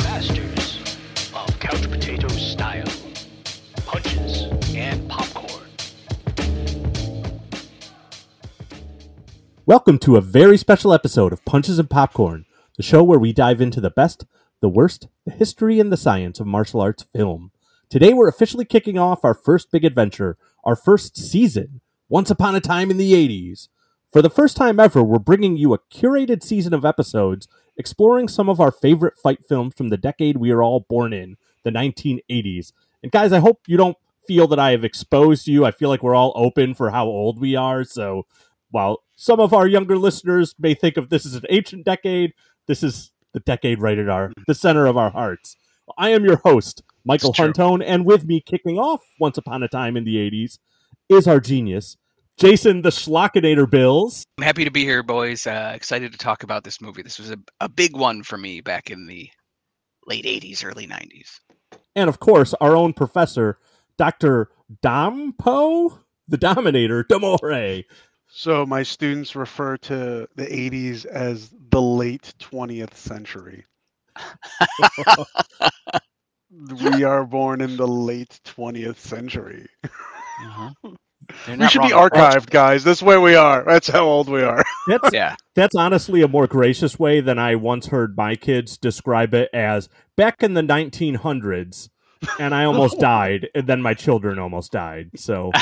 Masters of couch potato style, punches and popcorn. Welcome to a very special episode of Punches and Popcorn, the show where we dive into the best, the worst, the history, and the science of martial arts film. Today we're officially kicking off our first big adventure, our first season, Once Upon a Time in the 80s. For the first time ever, we're bringing you a curated season of episodes exploring some of our favorite fight films from the decade we are all born in, the 1980s. And guys, I hope you don't feel that I have exposed you. I feel like we're all open for how old we are. So while some of our younger listeners may think of this as an ancient decade, this is the decade right at our the center of our hearts. I am your host, Michael. Huntone, and with me kicking off Once Upon a Time in the 80s is our genius, Jason the Schlockinator Bills. I'm happy to be here, boys. Uh, excited to talk about this movie. This was a, a big one for me back in the late 80s, early 90s. and of course our own professor, Dr. Dompo, the Dominator, Damore. So my students refer to the 80s as the late 20th century. we are born in the late 20th century. Uh-huh. They're We should be wrong. archived, guys. That's where we are. That's how old we are. That's Yeah. that's honestly a more gracious way than I once heard my kids describe it as back in the 1900s and I almost died and then my children almost died. So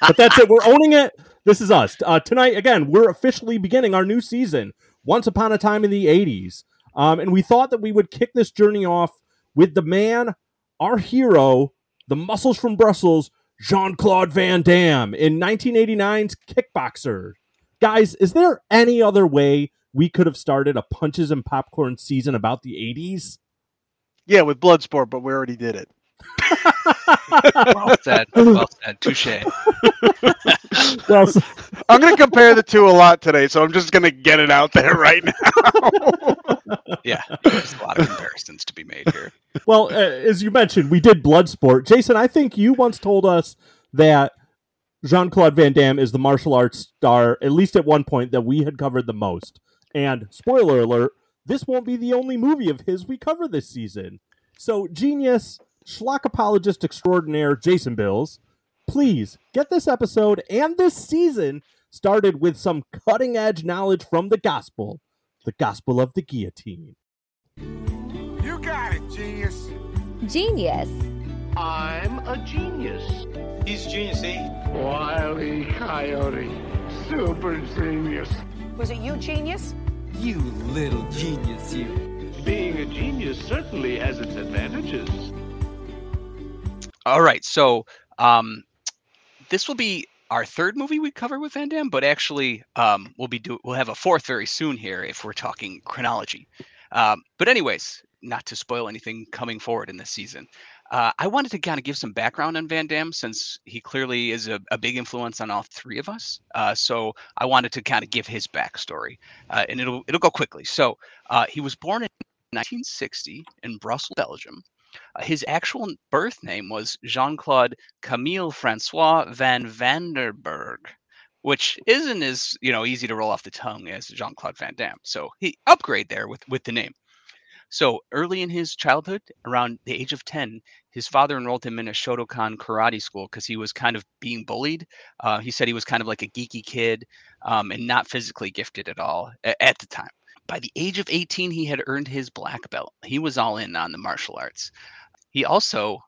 But that's it. We're owning it. This is us. Uh, tonight again, we're officially beginning our new season, Once Upon a Time in the 80s. Um, and we thought that we would kick this journey off with the man, our hero, the muscles from Brussels, Jean Claude Van Damme in 1989's Kickboxer. Guys, is there any other way we could have started a Punches and Popcorn season about the 80s? Yeah, with Bloodsport, but we already did it. Well said. Well said. Touche. well, s- I'm going to compare the two a lot today, so I'm just going to get it out there right now. Yeah. There's a lot of comparisons to be made here. Well, uh, as you mentioned, we did Bloodsport. Jason, I think you once told us that Jean Claude Van Damme is the martial arts star, at least at one point, that we had covered the most. And spoiler alert, this won't be the only movie of his we cover this season. So, genius, schlock apologist extraordinaire Jason Bills, please get this episode and this season started with some cutting edge knowledge from the gospel, the gospel of the guillotine. You got it, genius. Genius. I'm a genius. He's genius, eh? Wiley Coyote. Super genius. Was it you, genius? You little genius, you. Being a genius certainly has its advantages. All right. So um, this will be our third movie we cover with Van Damme, but actually um, we'll be do- we'll have a fourth very soon here if we're talking chronology. Um, but anyways, not to spoil anything coming forward in this season. Uh, I wanted to kind of give some background on Van Damme since he clearly is a, a big influence on all three of us. Uh, so I wanted to kind of give his backstory, uh, and it'll it'll go quickly. So uh, he was born in 1960 in Brussels, Belgium. Uh, his actual birth name was Jean Claude Camille Francois van Vanderberg, which isn't as you know easy to roll off the tongue as Jean Claude Van Damme. So he upgrade there with with the name. So early in his childhood, around the age of 10, his father enrolled him in a Shotokan karate school because he was kind of being bullied. Uh, he said he was kind of like a geeky kid um, and not physically gifted at all a- at the time. By the age of 18, he had earned his black belt. He was all in on the martial arts. He also,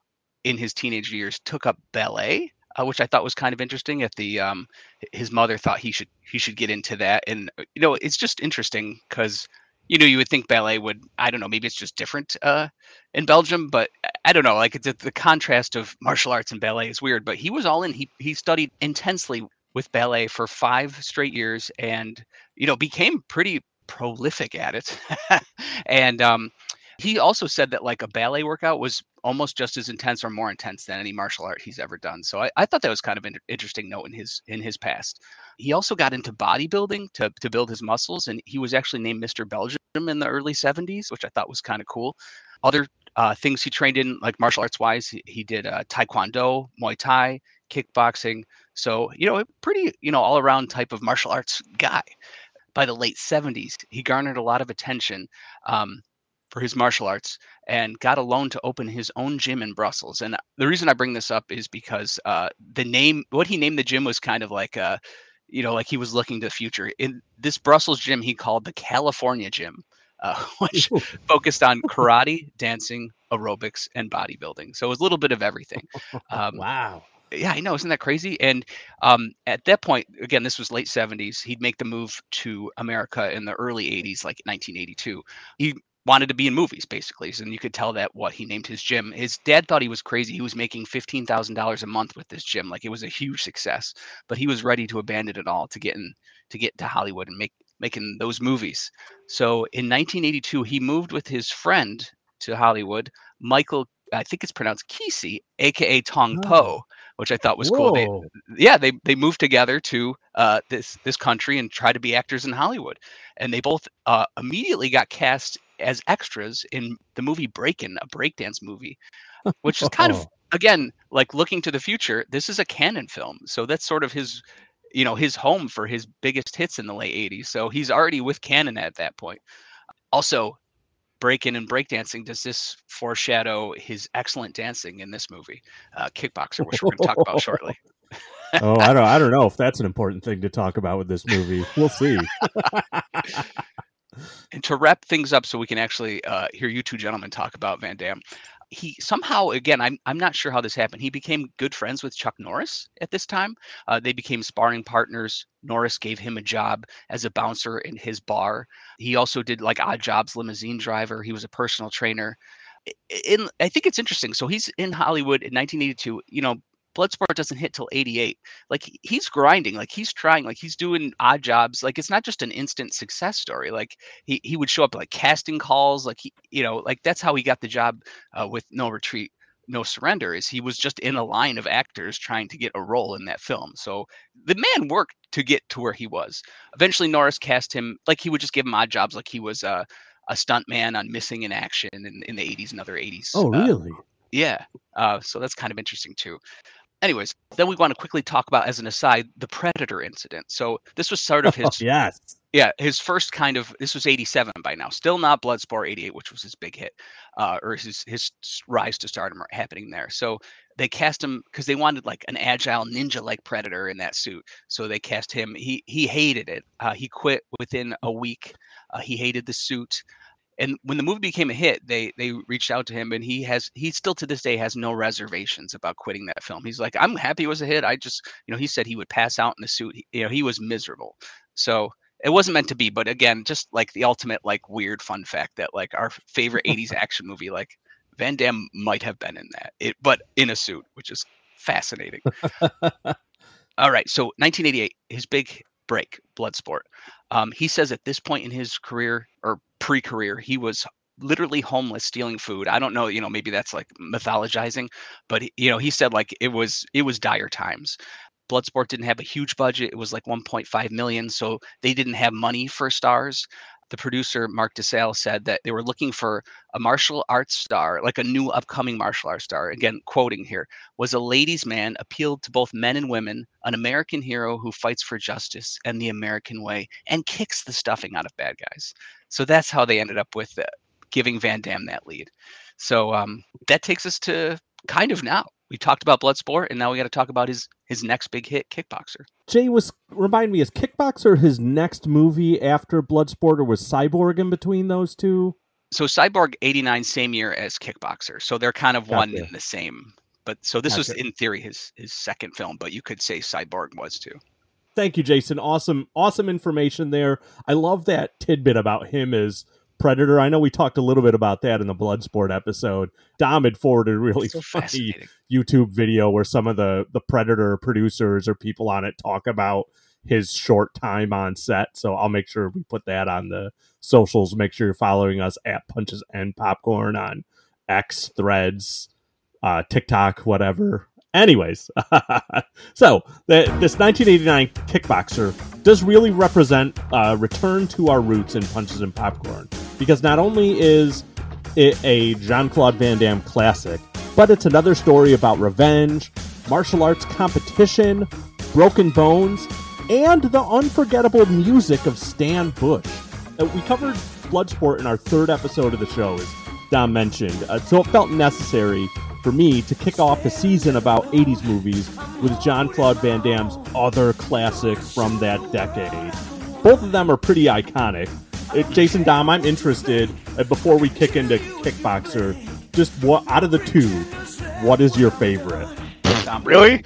in his teenage years, took up ballet, uh, which I thought was kind of interesting. At the um, his mother thought he should he should get into that, and uh, you know it's just interesting because you know you would think ballet would I don't know maybe it's just different uh, in Belgium, but I- don't know like it's the contrast of martial arts and ballet is weird. But he was all in. He he studied intensely with ballet for five straight years, and you know became pretty prolific at it. and um, he also said that like a ballet workout was almost just as intense or more intense than any martial art he's ever done. So I, I thought that was kind of an interesting note in his in his past. He also got into bodybuilding to to build his muscles, and he was actually named Mr. Belgium in the early 70s, which I thought was kind of cool. Other uh, things he trained in, like martial arts wise, he, he did uh, Taekwondo, Muay Thai, kickboxing. So you know, a pretty you know all around type of martial arts guy. by the late 70s, he garnered a lot of attention um, for his martial arts and got a loan to open his own gym in Brussels. And the reason I bring this up is because uh, the name, what he named the gym was kind of like, uh, you know, like he was looking to the future. In this Brussels gym, he called the California Gym, uh, which focused on karate, dancing, aerobics, and bodybuilding. So it was a little bit of everything. Um, wow. yeah, I know. Isn't that crazy? And um, at that point, again, this was late 70s. He'd make the move to America in the early 80s, like 1982. He wanted to be in movies, basically. And you could tell that what he named his gym. His dad thought he was crazy. He was making $15,000 a month with this gym. Like it was a huge success, but he was ready to abandon it all to get in, to get to Hollywood and make making those movies. So in 1982, he moved with his friend to Hollywood, Michael, I think it's pronounced Qissi, aka Tong Oh. Po, which I thought was cool. They, yeah, they they moved together to uh, this this country and tried to be actors in Hollywood, and they both uh, immediately got cast as extras in the movie Breakin', a breakdance movie, which is kind of again like looking to the future. This is a Cannon film, so that's sort of his, you know, his home for his biggest hits in the late '80s. So he's already with Cannon at that point. Also, Breakin' and breakdancing. Does this foreshadow his excellent dancing in this movie, uh, Kickboxer, which we're going to talk about shortly? oh, I don't, I don't know if that's an important thing to talk about with this movie. We'll see. And to wrap things up, so we can actually uh, hear you two gentlemen talk about Van Damme, he somehow, again, I'm I'm not sure how this happened. He became good friends with Chuck Norris at this time. Uh, they became sparring partners. Norris gave him a job as a bouncer in his bar. He also did like odd jobs, limousine driver. He was a personal trainer. In I think it's interesting. So he's in Hollywood in 1982. You know, Bloodsport doesn't hit till 88 like he's grinding like he's trying like he's doing odd jobs like it's not just an instant success story like he, he would show up like casting calls like he you know like that's how he got the job uh, with no retreat no surrender is he was just in a line of actors trying to get a role in that film so the man worked to get to where he was eventually norris cast him like he would just give him odd jobs like he was uh, a stunt man on missing in action in, in the 80s and other 80s Oh, uh, really? yeah. Uh, so that's kind of interesting too. Anyways, then we want to quickly talk about, as an aside, the Predator incident. So this was sort of his, yes. yeah, his first kind of. This was '87 by now, still not Bloodsport '88, which was his big hit, uh, or his his rise to stardom happening there. So they cast him because they wanted like an agile ninja-like Predator in that suit. So they cast him. He he hated it. Uh, he quit within a week. Uh, he hated the suit and when the movie became a hit they they reached out to him and he has he still to this day has no reservations about quitting that film. He's like i'm happy it was a hit. I just you know he said he would pass out in the suit. He- you know he was miserable. So it wasn't meant to be but again just like the ultimate like weird fun fact that like our favorite 80s action movie like van damme might have been in that. It but in a suit which is fascinating. All right so 1988 his big break bloodsport um, he says at this point in his career or pre-career he was literally homeless stealing food. I don't know you know maybe that's like mythologizing but you know he said like it was it was dire times. Bloodsport didn't have a huge budget. It was like 1.5 million so they didn't have money for stars the producer mark DiSalle said that they were looking for a martial arts star like a new upcoming martial arts star again quoting here was a ladies man appealed to both men and women an american hero who fights for justice and the american way and kicks the stuffing out of bad guys so that's how they ended up with uh, giving Van Damme that lead. So um, that takes us to kind of now. We talked about Bloodsport, and now we got to talk about his his next big hit, Kickboxer. Jay was remind me is Kickboxer his next movie after Bloodsport, or was Cyborg in between those two? So Cyborg '89, same year as Kickboxer, so they're kind of one in the same. But so this was in theory his his second film, but you could say Cyborg was too. Thank you, Jason. Awesome, awesome information there. I love that tidbit about him as Predator. I know we talked a little bit about that in the Bloodsport episode. Dom had forwarded a really so funny. YouTube video where some of the the Predator producers or people on it talk about his short time on set. So I'll make sure we put that on the socials. Make sure you're following us at Punches and Popcorn on X Threads, uh, TikTok, whatever. Anyways, so the, this 1989 Kickboxer does really represent a return to our roots in Punches and Popcorn because not only is it a Jean Claude Van Damme classic, but it's another story about revenge, martial arts competition, broken bones, and the unforgettable music of Stan Bush. Uh, we covered Bloodsport in our third episode of the show, as Dom mentioned, uh, so it felt necessary for me to kick off the season about 80s movies with Jean Claude Van Damme's other classic from that decade. Both of them are pretty iconic. Uh, Jason Dom, I'm interested, uh, before we kick into Kickboxer, just what out of the two, what is your favorite? Really?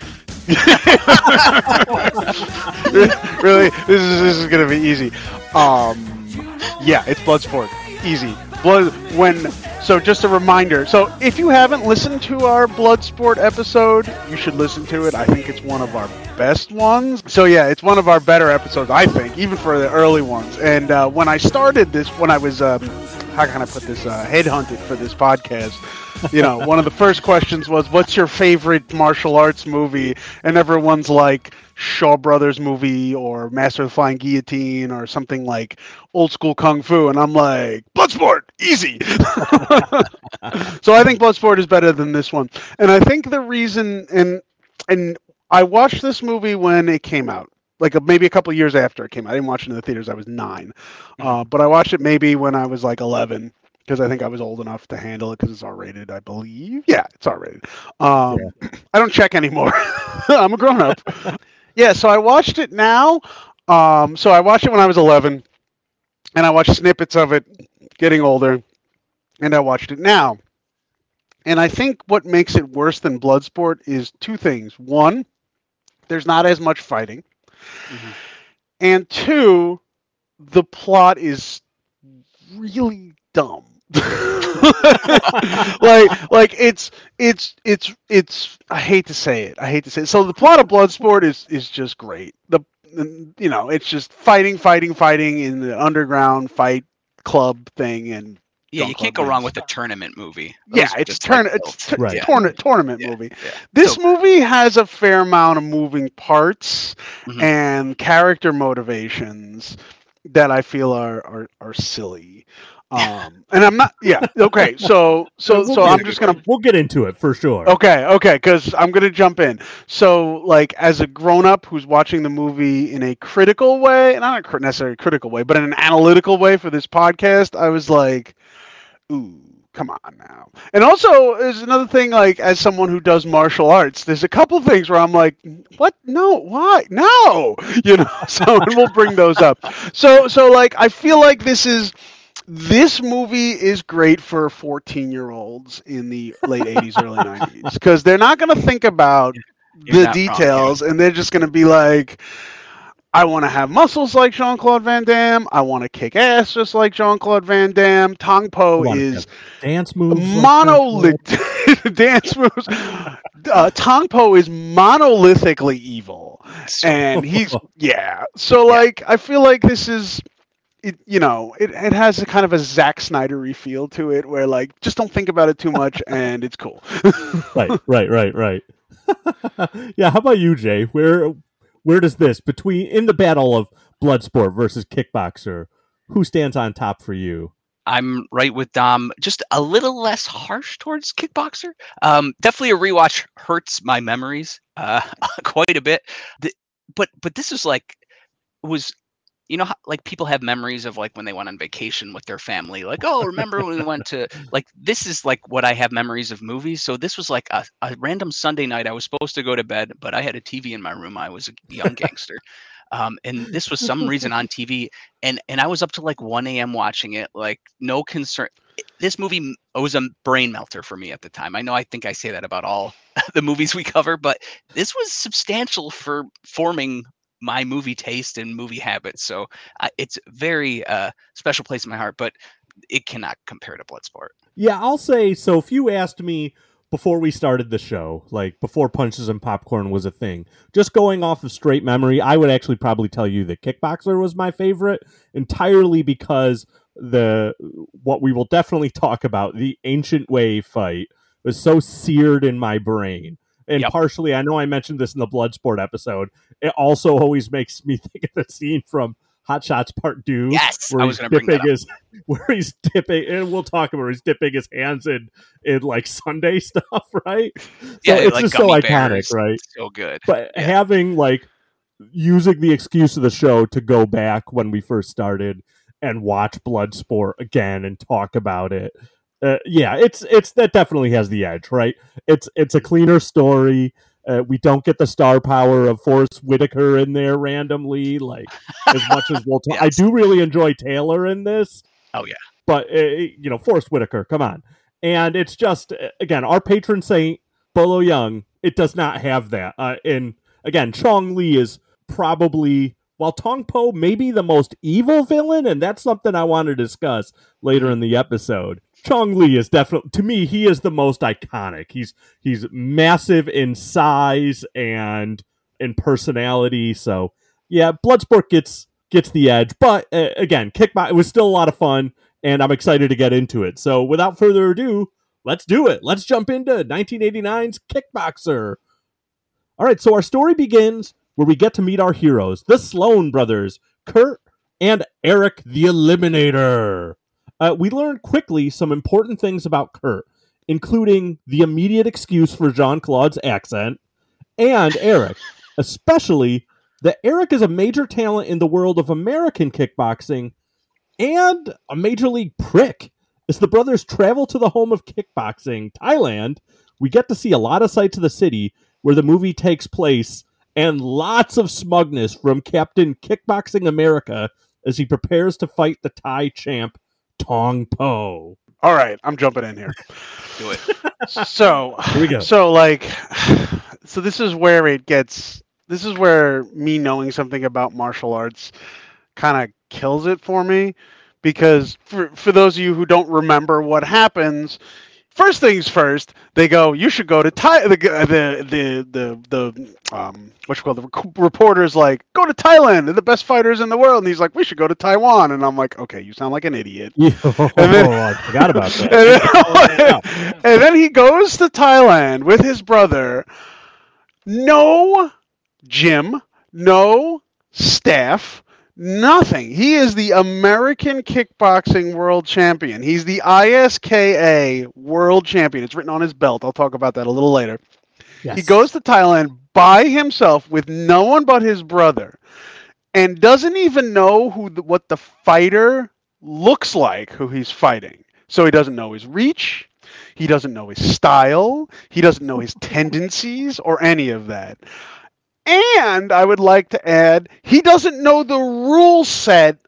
really? This is this is gonna be easy. Um, yeah, it's Bloodsport. Easy. Blood. When so, just a reminder. So, if you haven't listened to our Bloodsport episode, you should listen to it. I think it's one of our best ones. So, yeah, it's one of our better episodes. I think, even for the early ones. And uh, when I started this, when I was um, how can I put this uh, headhunted for this podcast. You know, one of the first questions was, "What's your favorite martial arts movie?" And everyone's like, Shaw Brothers movie or Master of the Flying Guillotine or something like old school kung fu, and I'm like, Bloodsport, easy. so I think Bloodsport is better than this one, and I think the reason and and I watched this movie when it came out. Like a, maybe a couple years after it came out, I didn't watch it in the theaters. I was 9 uh, but I watched it maybe when I was like eleven, because I think I was old enough to handle it because it's R rated, I believe. Yeah, it's R rated. Um, I don't check anymore. I'm a grown up. yeah, so I watched it now. Um, so I watched it when I was 11, and I watched snippets of it getting older, and I watched it now. And I think what makes it worse than Bloodsport is two things. One, there's not as much fighting. And two, the plot is really dumb. like like it's it's it's it's I hate to say it. I hate to say it. So the plot of Bloodsport is is just great. The you know, it's just fighting, fighting, fighting in the underground fight club thing and yeah, you can't go wrong with a tournament movie. yeah, Those are it's turn like, it's t- Right. tournament tournament Yeah, movie. yeah. This So- movie has a fair amount of moving parts Mhm. and character motivations that I feel are are, are silly. Um, and I'm not. Yeah. Okay. So so We'll so I'm just gonna We'll get into it for sure. Okay, okay, because I'm gonna jump in. So, like, as a grown-up who's watching the movie in a critical way, not a cr- necessarily critical way, but in an analytical way for this podcast, I was like, "Ooh, come on now." And also, there's another thing. Like, as someone who does martial arts, there's a couple things where I'm like, "What? No, why? No!" You know. So, and we'll bring those up. So, so like, I feel like this is this movie is great for 14 year olds in the late 80s early 90s because they're not going to think about You're the not wrong, details and they're just going to be like i want to have muscles like jean-claude van damme. I want to kick ass just like jean-claude van damme. Tong po is Dance moves. like monolithic dance moves. Uh, tong po is monolithically evil So- and he's yeah so like i feel like this is it, you know it, it has a kind of a Zack Snydery feel to it where like just don't think about it too much and it's cool right, right, right, right. yeah, how about you, Jay? Where where does this between in the battle of Bloodsport versus Kickboxer, who stands on top for you? I'm right with Dom. Just a little less harsh towards Kickboxer. Um, definitely a rewatch hurts my memories uh, quite a bit. The, but but this is like was you know how, like people have memories of like when they went on vacation with their family like oh remember when we went to like this is like what i have memories of movies. So this was like a, a random sunday night i was supposed to go to bed but i had a tv in my room i was a young gangster um, and this was some reason on tv and and i was up to like 1 a.m watching it like no concern this movie was a brain melter for me at the time. I know i think i say that about all the movies we cover but this was substantial for forming my movie taste and movie habits. So uh, it's very uh, special place in my heart, but it cannot compare to Bloodsport. Yeah, I'll say so. If you asked me before we started the show, like before Punches and Popcorn was a thing, just going off of straight memory, I would actually probably tell you that Kickboxer was my favorite entirely because the what we will definitely talk about the ancient way fight was so seared in my brain. And Yep. partially, I know I mentioned this in the Bloodsport episode. It also always makes me think of the scene from Hot Shots Part Two, Yes, where I was he's going to bring that dipping up. his where he's dipping and we'll talk about where he's dipping his hands in in like sundae stuff, right? So Yeah, it's like just so gummy iconic, bears. right? So good. But Yeah. having like using the excuse of the show to go back when we first started and watch Bloodsport again and talk about it. Uh, yeah, it's it's that definitely has the edge, right? It's it's a cleaner story. Uh, we don't get the star power of Forest Whitaker in there randomly, like as much as we'll talk. I do really enjoy Taylor in this, Oh yeah. but uh, you know, Forest Whitaker, come on. And it's just uh, again, our patron saint Bolo Yeung. It does not have that. Uh, and again, Chong Li is probably while Tong Po may be the most evil villain, and that's something I want to discuss later in the episode. Chong Li is definitely to me he is the most iconic. He's he's massive in size and in personality. So yeah, Bloodsport gets gets the edge, but uh, again, kickbox it was still a lot of fun, and I'm excited to get into it. So without further ado, let's do it. Let's jump into 1989's Kickboxer. All right, so our story begins where we get to meet our heroes, the Sloan brothers, Kurt and Eric the Eliminator. Uh, we learn quickly some important things about Kurt, including the immediate excuse for Jean Claude's accent, and Eric, especially that Eric is a major talent in the world of American kickboxing and a major league prick. As the brothers travel to the home of kickboxing, Thailand, we get to see a lot of sights of the city where the movie takes place and lots of smugness from Captain Kickboxing America as he prepares to fight the Thai champ Tong Po. All right, I'm jumping in here. Do it. So, Here we go. so like, so this is where it gets. This is where me knowing something about martial arts kind of kills it for me, because for for those of you who don't remember what happens, first things first, they go, you should go to Thai. The the the the, the um what you call the reporters like go to Thailand. They're the best fighters in the world, and he's like, we should go to Taiwan, and I'm like, okay, you sound like an idiot. oh, then- I forgot about that. And then, and then he goes to Thailand with his brother. No gym, no staff, nothing. He is the American kickboxing world champion. He's the ISKA world champion. It's written on his belt. I'll talk about that a little later. Yes. He goes to Thailand by himself with no one but his brother and doesn't even know who the, what the fighter looks like who he's fighting. So he doesn't know his reach, he doesn't know his style, he doesn't know his tendencies or any of that. And I would like to add, he doesn't know the rule set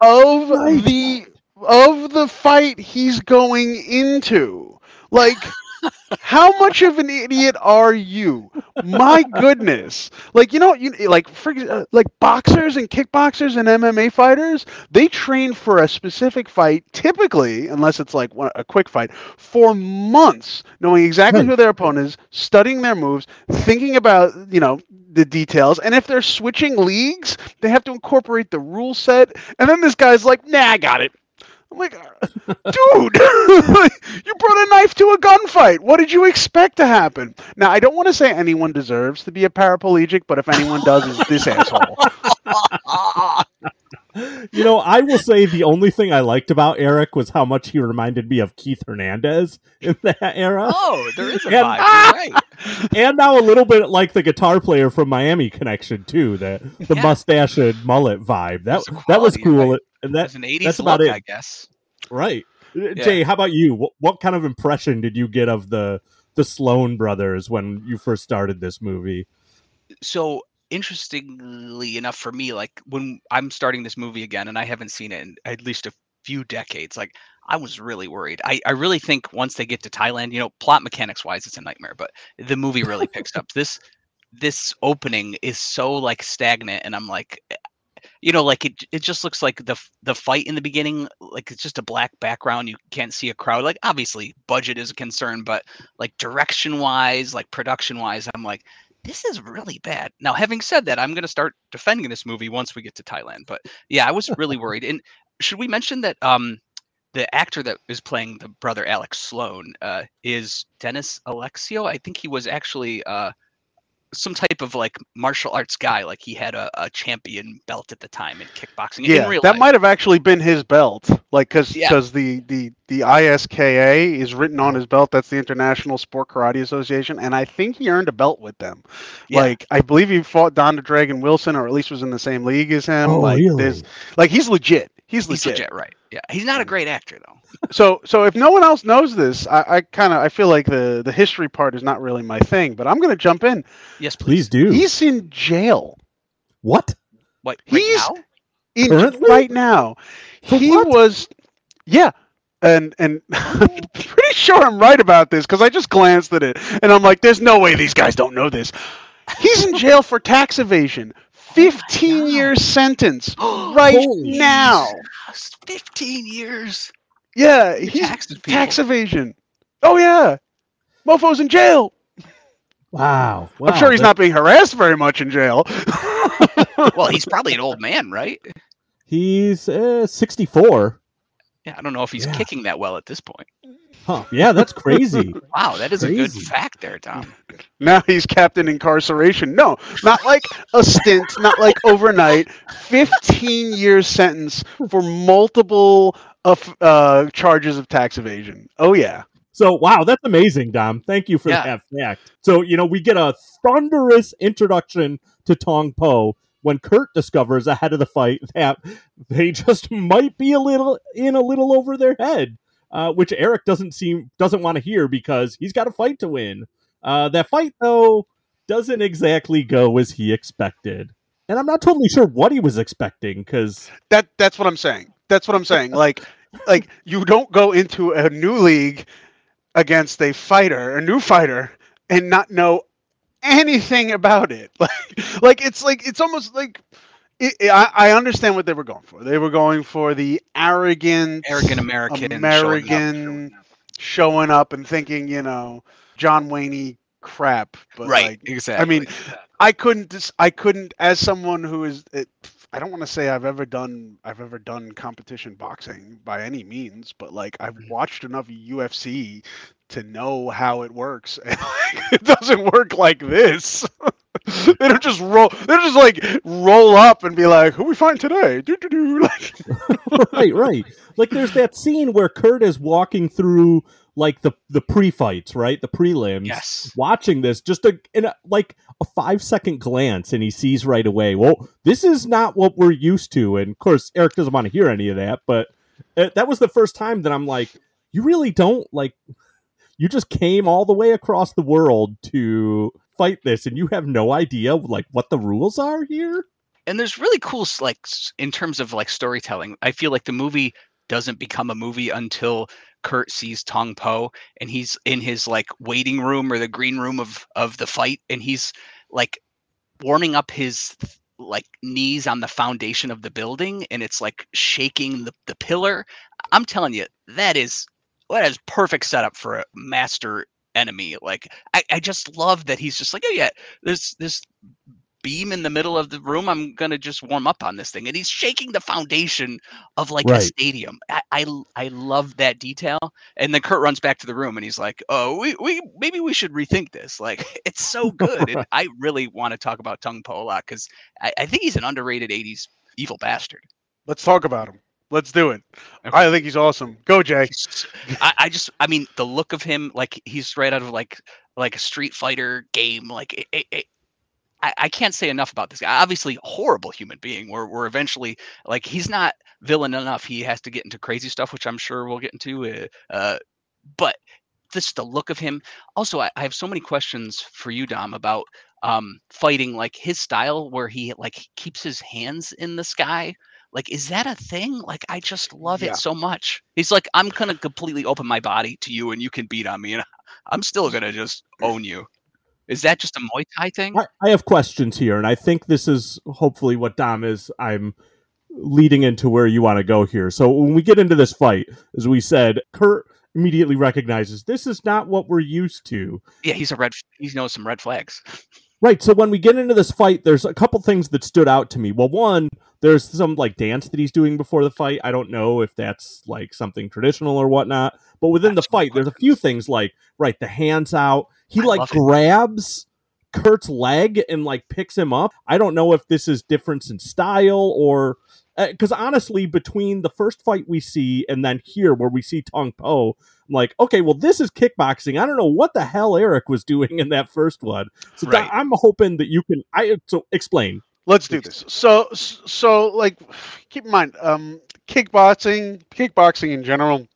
of Right. the of the fight he's going into. Like how much of an idiot are you? My goodness! Like you know, you like for, uh, like boxers and kickboxers and MMA fighters, they train for a specific fight, typically, unless it's like one, a quick fight, for months, knowing exactly Right. who their opponent is, studying their moves, thinking about you know the details, and if they're switching leagues, they have to incorporate the rule set. And then this guy's like, "Nah, I got it." I'm like, dude, you brought a knife to a gunfight. What did you expect to happen? Now, I don't want to say anyone deserves to be a paraplegic, but if anyone does, it's this asshole. You know, I will say the only thing I liked about Eric was how much he reminded me of Keith Hernandez in that era. Oh, there is a And- vibe. You're right. and now a little bit like the guitar player from Miami Connection too. The the Yeah. mustache and mullet vibe. That It's that was cool. right? And that That's an 80s that's about look, it. I guess. right. Uh, Jay, how about you? What, what kind of impression did you get of the the Sloan brothers when you first started this movie? so interestingly enough for me like when i'm starting this movie again and i haven't seen it in at least a few decades like i was really worried i, I really think once they get to thailand you know plot mechanics wise it's a nightmare but the movie really picks up this this opening is so like stagnant and i'm like you know like it it just looks like the the fight in the beginning like it's just a black background you can't see a crowd like obviously budget is a concern but like direction wise like production wise i'm like this is really bad. Now, having said that, I'm going to start defending this movie once we get to Thailand. But yeah, I was really worried. And should we mention that um, the actor that is playing the brother Alex Sloan uh, is Dennis Alexio? I think he was actually uh, some type of like martial arts guy. Like he had a, a champion belt at the time in kickboxing. in Yeah, real that life. might have actually been his belt, like because Yeah. the the the ISKA is written on his belt. That's the International Sport Karate Association, and I think he earned a belt with them. Yeah. Like I believe he fought Don the Dragon Wilson, or at least was in the same league as him. Oh, like really? there's like he's legit. He's He's legit. legit, right? Yeah, he's not a great actor though. So so if no one else knows this, I, I kind of I feel like the the history part is not really my thing, but I'm gonna jump in. Yes, please. Please do. He's in jail. what? What? Right he's- now? In, Currently? right now. For he what? was yeah. And and I'm pretty sure I'm right about this because I just glanced at it and I'm like, there's no way these guys don't know this. He's in jail for tax evasion. 15 God. year sentence right Holy now. Jesus, Fifteen years. Yeah, He he's taxed people. tax evasion. Oh yeah. Mofo's in jail. Wow. I'm sure he's not being harassed very much in jail. Well, he's probably an old man, right? He's uh, 64. Yeah, I don't know if he's Yeah. kicking that well at this point. Huh. Yeah, that's crazy. Wow, that is a good fact there, Tom. Now he's captain incarceration. No, not like a stint, not like overnight. 15 year sentence for multiple of uh, charges of tax evasion. Oh yeah. So wow, that's amazing, Dom. Thank you for Yeah. that fact. So you know, we get a thunderous introduction to Tong Po when Kurt discovers ahead of the fight that they just might be a little in a little over their head, uh, which Eric doesn't seem doesn't want to hear because he's got a fight to win. Uh, that fight though doesn't exactly go as he expected, and I'm not totally sure what he was expecting because That that's what I'm saying. That's what I'm saying. Like like you don't go into a new league against a fighter, a new fighter, and not know anything about it. Like like it's like it's almost like it, I, I understand what they were going for. They were going for the arrogant, Arrogant American. showing up. American showing up and thinking, you know, John Wayne crap. But Right, like, exactly. I mean, I couldn't. Dis- I couldn't, as someone who is. It, I don't want to say I've ever done. I've ever done competition boxing by any means, but like I've Mm-hmm. watched enough UFC to know how it works, and like, it doesn't work like this. they don't just roll. They don't just like roll up and be like, "Who we find today?" Do do do. Like, right, right. Like there's that scene where Kurt is walking through like the the pre-fights, right? The prelims. yes. Watching this, just a in a, like a five second glance, and he sees right away. Well, this is not what we're used to, and of course, Eric doesn't want to hear any of that. But uh, that was the first time that I'm like, you really don't like. You just came all the way across the world to fight this, and you have no idea like what the rules are here. and there's really cool like in terms of like storytelling i feel like the movie doesn't become a movie until kurt sees tong po and he's in his like waiting room or the green room of of the fight and he's like warming up his like knees on the foundation of the building and it's like shaking the, the pillar. I'm telling you that is that is perfect setup for a master enemy. Like I, I just love that he's just like oh yeah there's this beam in the middle of the room. I'm gonna just warm up on this thing, and he's shaking the foundation of like a Right. stadium. I love that detail. And then Kurt runs back to the room, and he's like, "Oh, we, we maybe we should rethink this. Like, it's so good. and I really want to talk about Tong Po a lot because I, I think he's an underrated '80s evil bastard. let's talk about him. Let's do it. Okay. I think he's awesome. Go, Jay. I, I just, I mean, the look of him, like he's right out of like like a Street Fighter game. Like, it, it, I, I can't say enough about this guy. Obviously, horrible human being. We're, we're eventually like he's not villain enough. He has to get into crazy stuff, which I'm sure we'll get into. Uh, uh, but just the look of him. Also, I, I have so many questions for you, Dom, about um fighting like his style where he like keeps his hands in the sky like is that a thing like i just love Yeah. it so much he's like i'm gonna completely open my body to you and you can beat on me and i'm still gonna just own you is that just a muay thai thing I, I have questions here, and I think this is hopefully what Dom is. I'm leading into where you want to go here. So when we get into this fight, as we said, Kurt immediately recognizes this is not what we're used to. yeah he's a red he knows some red flags Right. So when we get into this fight, there's a couple things that stood out to me. Well, one, there's some like dance that he's doing before the fight. I don't know if that's like something traditional or whatnot. But within the That's cool fight, there's a few things like right, the hands out. He I like love it. grabs Kurt's leg and like picks him up. I don't know if this is difference in style or eh, because honestly, between the first fight we see and then here where we see Tong Po, I'm like, okay, well, this is kickboxing. I don't know what the hell Eric was doing in that first one. So Right. I'm hoping that you can. I so explain. Let's do this. So, so like, keep in mind, um, kickboxing, kickboxing in general,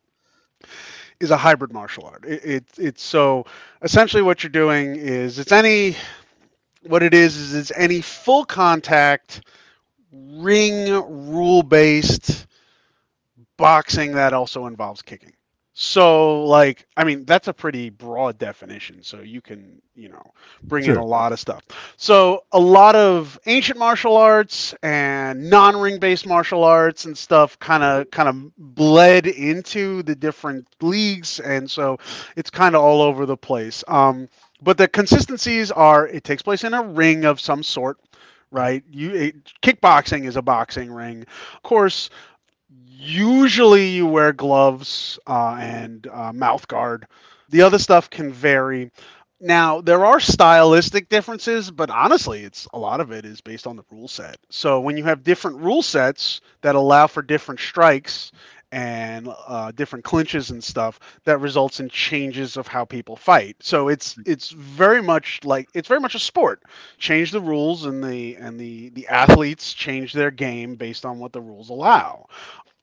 is a hybrid martial art. It, it it's so essentially what you're doing is it's any, what it is is it's any full contact, ring rule based boxing that also involves kicking. So, like, I mean, that's a pretty broad definition. So you can, you know, bring in a lot of stuff. So a lot of ancient martial arts and non-ring based martial arts and stuff kind of kind of bled into the different leagues, and so it's kind of all over the place. Um, but the consistencies are: it takes place in a ring of some sort, right? You it, kickboxing is a boxing ring, of course. Usually, you wear gloves uh, and uh, mouth guard. The other stuff can vary. Now there are stylistic differences, but honestly, it's a lot of it is based on the rule set. So when you have different rule sets that allow for different strikes and uh, different clinches and stuff, that results in changes of how people fight. So it's it's very much like it's very much a sport. Change the rules, and the and the the athletes change their game based on what the rules allow.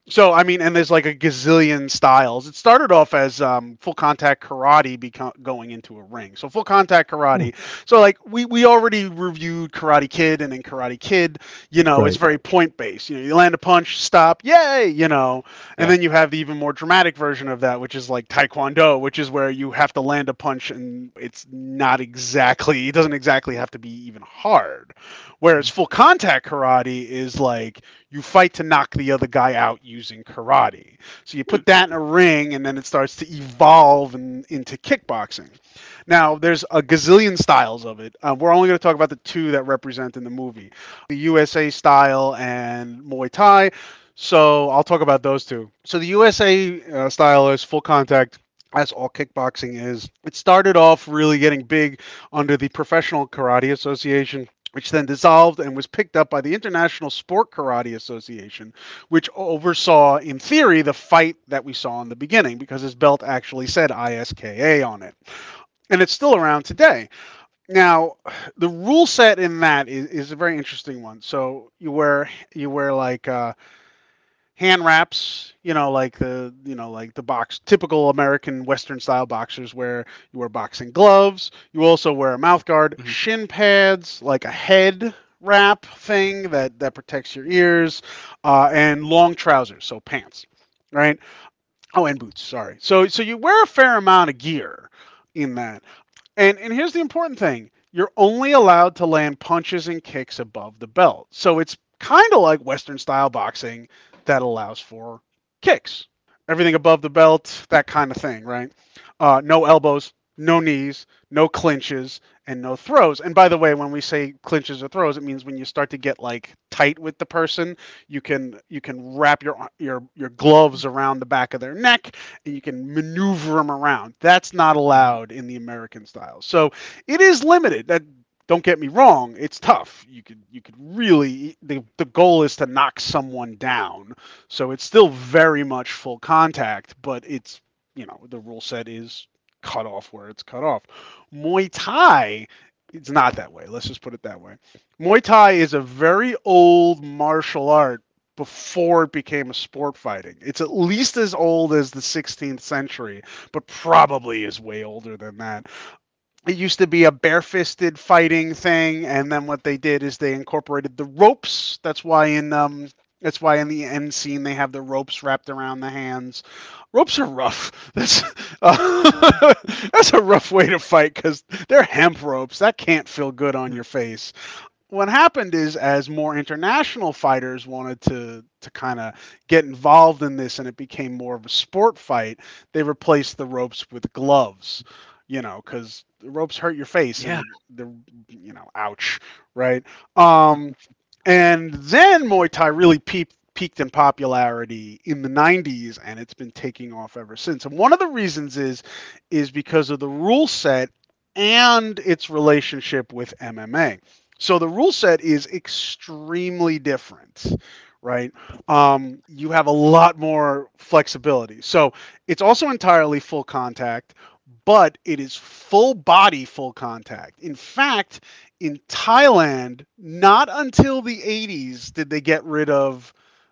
So I mean, and there's like a gazillion styles. It started off as um, full contact karate beco- going into a ring. So full contact karate. So like we we already reviewed Karate Kid, and in Karate Kid, you know, it's very point based. You know, you land a punch, stop, yay, you know, and Yeah. then you have the even more dramatic version of that, which is like Taekwondo, which is where you have to land a punch, and it's not exactly. It doesn't exactly have to be even hard. Whereas full contact karate is like you fight to knock the other guy out using karate. So you put that in a ring, and then it starts to evolve in, into kickboxing. Now, there's a gazillion styles of it. Uh, we're only going to talk about the two that represent in the movie the USA style and Muay Thai. So I'll talk about those two. So the USA uh, style is full contact. As all kickboxing is. It started off really getting big under the Professional Karate Association, which then dissolved and was picked up by the International Sport Karate Association, which oversaw, in theory, the fight that we saw in the beginning because his belt actually said ISKA on it. And it's still around today. Now, the rule set in that is, is a very interesting one. So you wear you wear like uh, hand wraps, you know, like the you know like the box typical American Western style boxers wear. You wear boxing gloves. You also wear a mouth guard, Mhm. shin pads, like a head wrap thing that that protects your ears, uh, and long trousers, so pants, right? Oh, and boots. Sorry. So so you wear a fair amount of gear in that. And and here's the important thing. You're only allowed to land punches and kicks above the belt. So it's kind of like Western style boxing that allows for kicks. Everything above the belt, that kind of thing, right? Uh, no elbows, no knees, no clinches, and no throws. And by the way, when we say clinches or throws, it means when you start to get like tight with the person, you can you can wrap your your your gloves around the back of their neck and you can maneuver them around. That's not allowed in the American style. So it is limited. That don't get me wrong, it's tough. You could you could really the the goal is to knock someone down. So it's still very much full contact, but it's you know, the rule set is cut off where it's cut off. Muay Thai it's not that way. Let's just put it that way. Muay Thai is a very old martial art before it became a sport fighting. It's at least as old as the 16th century, but probably is way older than that. It used to be a barefisted fighting thing, and then what they did is they incorporated the ropes. That's why in um, that's why in the end scene they have the ropes wrapped around the hands. Ropes are rough. That's uh, that's a rough way to fight because they're hemp ropes. That can't feel good on your face. What happened is, as more international fighters wanted to to kind of get involved in this, and it became more of a sport fight, they replaced the ropes with gloves. You know, because the ropes hurt your face. Yeah. And they're, you know, ouch, right? Um, and then Muay Thai really peaked peaked in popularity in the 90s and it's been taking off ever since and one of the reasons is is because of the rule set and its relationship with MMA. So the rule set is extremely different, right? Um, you have a lot more flexibility. So it's also entirely full contact, but it is full body full contact. In fact, in Thailand, not until the 80s did they get rid of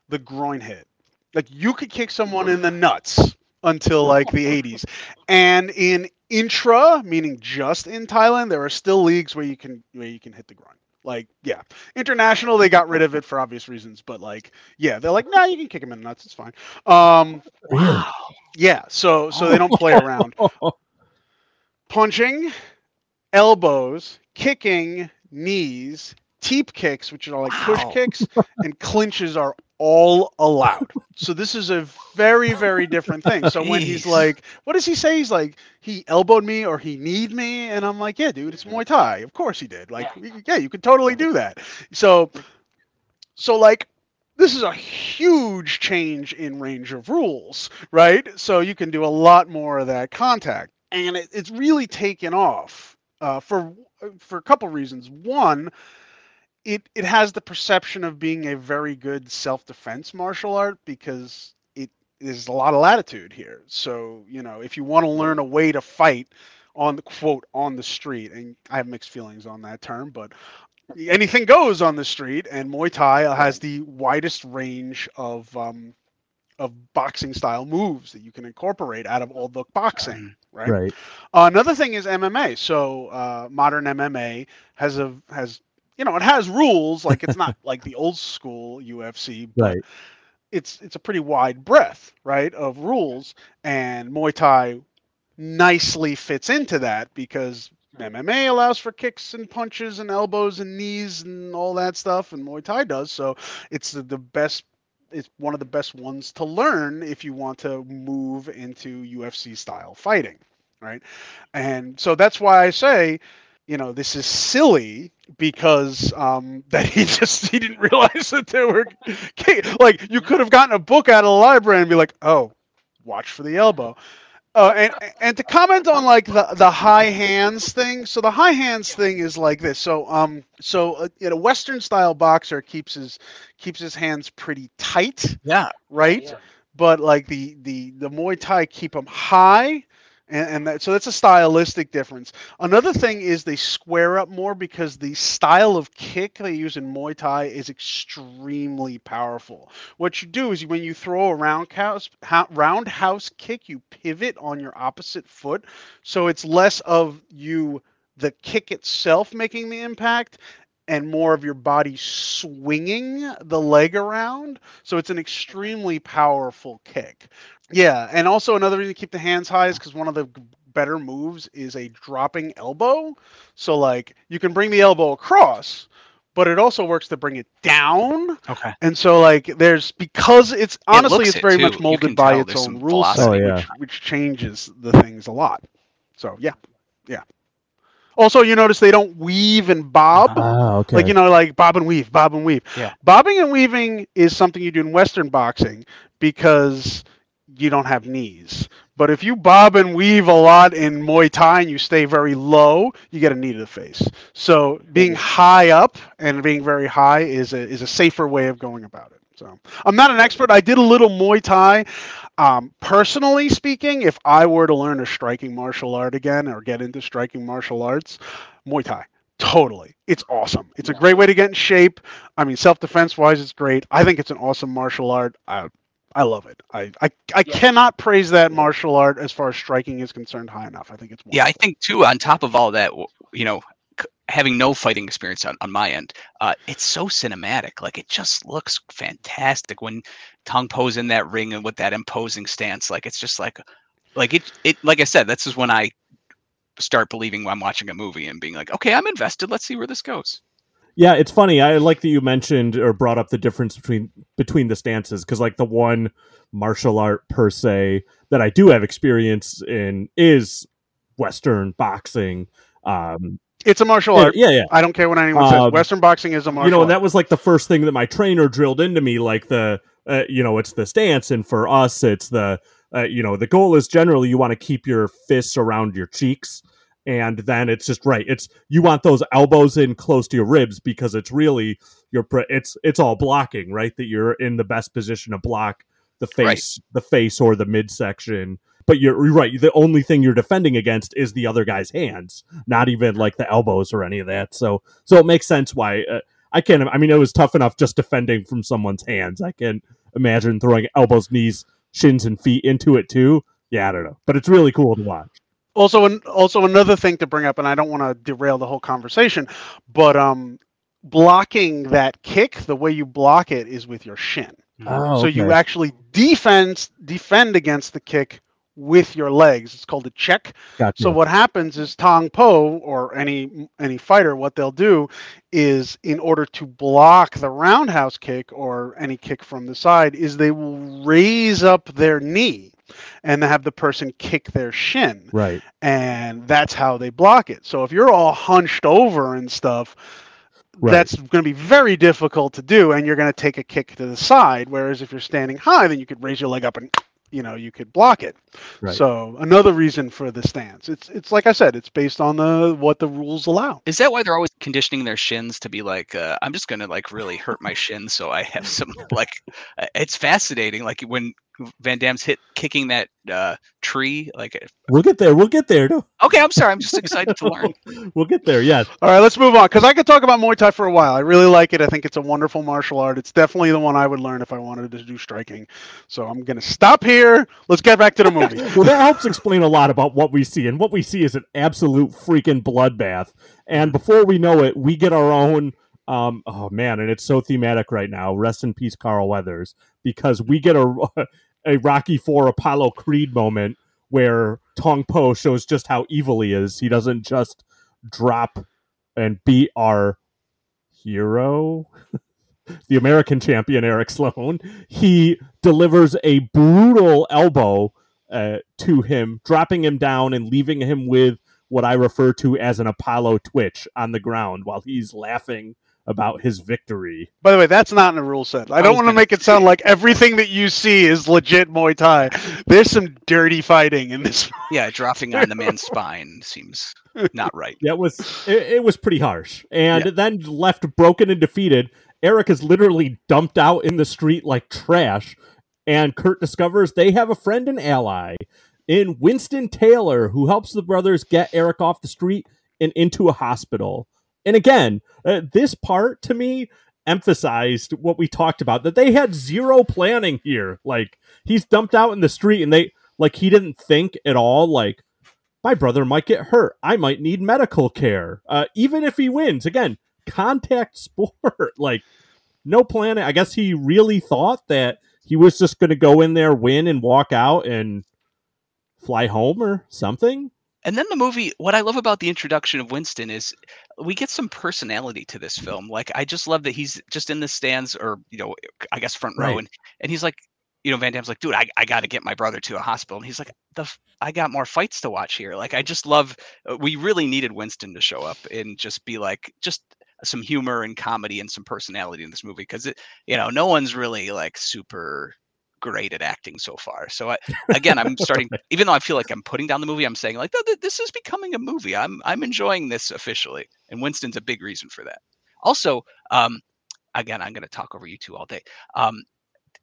the groin hit. Like you could kick someone in the nuts until like the 80s. And in intra, meaning just in Thailand, there are still leagues where you can where you can hit the groin. Like, yeah. International, they got rid of it for obvious reasons, but like, yeah, they're like, nah, you can kick him in the nuts, it's fine. Um yeah, so so they don't play around. Punching, elbows, kicking, knees, teep kicks, which are like push kicks, and clinches are all allowed. So this is a very, very different thing. So when he's like, what does he say? He's like, he elbowed me or he kneed me, and I'm like, yeah, dude, it's Muay Thai. Of course he did. Like, yeah, you could totally do that. So, so like. This is a huge change in range of rules, right? So you can do a lot more of that contact, and it, it's really taken off uh, for for a couple reasons. One, it it has the perception of being a very good self-defense martial art because it is a lot of latitude here. So, you know, if you want to learn a way to fight on the quote on the street, and I have mixed feelings on that term, but anything goes on the street, and Muay Thai has the widest range of um, of boxing style moves that you can incorporate out of old book boxing, right? Right. Uh, another thing is MMA. So uh, modern MMA has a has you know it has rules. Like it's not like the old school UFC, but Right. it's it's a pretty wide breadth, right, of rules. And Muay Thai nicely fits into that because MMA allows for kicks and punches and elbows and knees and all that stuff, and Muay Thai does. So it's the, the best. It's one of the best ones to learn if you want to move into UFC style fighting, right? And so that's why I say, you know, this is silly because um, that he just he didn't realize that there were like you could have gotten a book out of the library and be like, oh, watch for the elbow. Uh, and and to comment on like the the high hands thing. So the high hands thing is like this. So um so uh, you know Western style boxer keeps his keeps his hands pretty tight, Yeah. right? But like the the the Muay Thai keep them high. And, and that, so that's a stylistic difference. Another thing is they square up more because the style of kick they use in Muay Thai is extremely powerful. What you do is when you throw a roundhouse roundhouse kick, you pivot on your opposite foot, so it's less of you the kick itself making the impact and more of your body swinging the leg around. So it's an extremely powerful kick. Yeah, and also another reason to keep the hands high is because one of the better moves is a dropping elbow. So like you can bring the elbow across, but it also works to bring it down. Okay. And so like there's because it's honestly looks it's very too. much molded by its own rules, rule. Oh, yeah. which, which changes the things a lot. So yeah, yeah. Also, you notice they don't weave and bob. Ah, okay. Like you know, like bob and weave, bob and weave. Yeah. Bobbing and weaving is something you do in Western boxing because you don't have knees. But if you bob and weave a lot in Muay Thai and you stay very low, you get a knee to the face. So being high up and being very high is a is a safer way of going about it. So I'm not an expert. I did a little Muay Thai. Um, personally speaking, if I were to learn a striking martial art again or get into striking martial arts, Muay Thai. Totally. It's awesome. It's a great way to get in shape. I mean, self defense wise, it's great. I think it's an awesome martial art. I, I love it. I, I, I cannot praise that martial art as far as striking is concerned high enough. I think it's Yeah, I think too. On top of all that, you know, having no fighting experience on, on my end, uh, it's so cinematic. Like it just looks fantastic when Tong Po's in that ring and with that imposing stance. Like it's just like, like it. It like I said, this is when I start believing I'm watching a movie and being like, okay, I'm invested. Let's see where this goes. Yeah, it's funny. I like that you mentioned or brought up the difference between between the stances because, like, the one martial art per se that I do have experience in is Western boxing. Um, It's a martial art. yeah, yeah. I don't care what anyone says. Um, Western boxing is a martial art. You know, art. and that was like the first thing that my trainer drilled into me. Like the, uh, you know, it's the stance, and for us, it's the, uh, you know, the goal is generally you want to keep your fists around your cheeks and then it's just right. It's you want those elbows in close to your ribs because it's really your pre- it's it's all blocking, right? That you're in the best position to block the face, the face or the midsection. But you're, you're right. The only thing you're defending against is the other guy's hands, not even like the elbows or any of that. So so it makes sense why uh, I can't. I mean, it was tough enough just defending from someone's hands. I can imagine throwing elbows, knees, shins, and feet into it too. Yeah, I don't know, but it's really cool to watch. Also, an, also another thing to bring up, and I don't want to derail the whole conversation, but um, blocking that kick, the way you block it is with your shin. Oh, So you actually defend defend against the kick with your legs. It's called a check. Gotcha. So what happens is Tong Po or any any fighter, what they'll do is in order to block the roundhouse kick or any kick from the side, is they will raise up their knee and have the person kick their shin right. and that's how they block it. So if you're all hunched over and stuff, Right. that's going to be very difficult to do, and you're going to take a kick to the side. Whereas if you're standing high, then you could raise your leg up and you know you could block it. Right. So another reason for the stance. It's it's like I said, it's based on the what the rules allow. Is that why they're always conditioning their shins to be like, uh, I'm just gonna like really hurt my shins so I have some like. uh, It's fascinating, like when Van Damme's hit kicking that uh, tree. Like, uh, We'll get there. We'll get there. No, okay, I'm sorry, I'm just excited to learn. we'll get there. Yes. All right, let's move on because I could talk about Muay Thai for a while. I really like it. I think it's a wonderful martial art. It's definitely the one I would learn if I wanted to do striking. So I'm going to stop here. Let's get back to the movie. Well, that helps explain a lot about what we see, and what we see is an absolute freaking bloodbath. And before we know it, we get our own. Um, oh man, and it's so thematic right now. Rest in peace, Carl Weathers, because we get a a Rocky Four Apollo Creed moment where Tong Po shows just how evil he is. He doesn't just drop and beat our hero, the American champion Eric Sloan. He delivers a brutal elbow uh, to him, dropping him down and leaving him with what I refer to as an Apollo twitch on the ground while he's laughing about his victory. By the way, that's not in the rule set. I I don't was want to make it sound like everything that you see is legit Muay Thai. There's some dirty fighting in this. Yeah, dropping on the man's spine seems not right. That was it, it was pretty harsh. And then left broken and defeated, Eric is literally dumped out in the street like trash. And Kurt discovers they have a friend and ally in Winston Taylor, who helps the brothers get Eric off the street and into a hospital. And again, uh, this part to me emphasized what we talked about that they had zero planning here. Like he's dumped out in the street and they like he didn't think at all like my brother might get hurt. I might need medical care. Uh, even if he wins, again, contact sport. like, no planning. I guess he really thought that he was just going to go in there, win, and walk out and fly home or something. And then the movie, what I love about the introduction of Winston is we get some personality to this film. Like I just love that he's just in the stands or, you know, I guess front row Right. and, and he's like, you know, Van Damme's like, dude, I, I got to get my brother to a hospital. And he's like, the f- I got more fights to watch here. Like, I just love, uh, we really needed Winston to show up and just be like, just some humor and comedy and some personality in this movie. Cause it, you know, no one's really like super great at acting so far. So I, again, I'm starting, even though I feel like I'm putting down the movie, I'm saying like, "No, this is becoming a movie. I'm, I'm enjoying this officially. And Winston's a big reason for that. Also, um, again, I'm going to talk over you two all day. Um,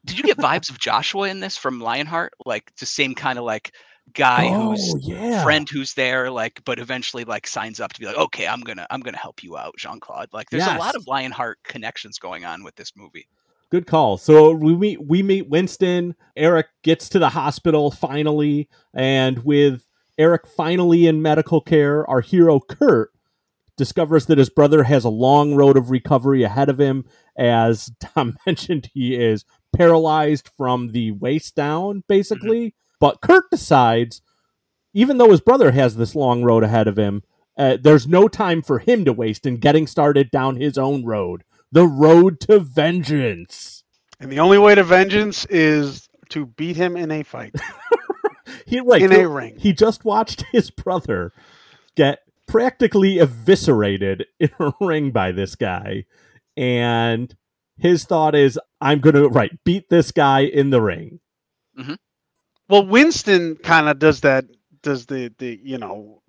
did you get vibes of Joshua in this from Lionheart? Like the same kind of like guy who's Oh, yeah. friend who's there, like, but eventually like signs up to be like, okay, I'm gonna I'm gonna help you out, Jean Claude. Like, there's a lot of Lionheart connections going on with this movie. Good call. So we meet we meet Winston. Eric gets to the hospital finally, and with Eric finally in medical care, our hero Kurt discovers that his brother has a long road of recovery ahead of him. As Tom mentioned, he is paralyzed from the waist down, basically. But Kurt decides, even though his brother has this long road ahead of him, uh, there's no time for him to waste in getting started down his own road the road to vengeance. And the only way to vengeance is to beat him in a fight He like in a ring. he just watched his brother get practically eviscerated in a ring by this guy, and his thought is, "I'm gonna right beat this guy in the ring." Mm-hmm. Well, Winston kind of does that. Does the the you know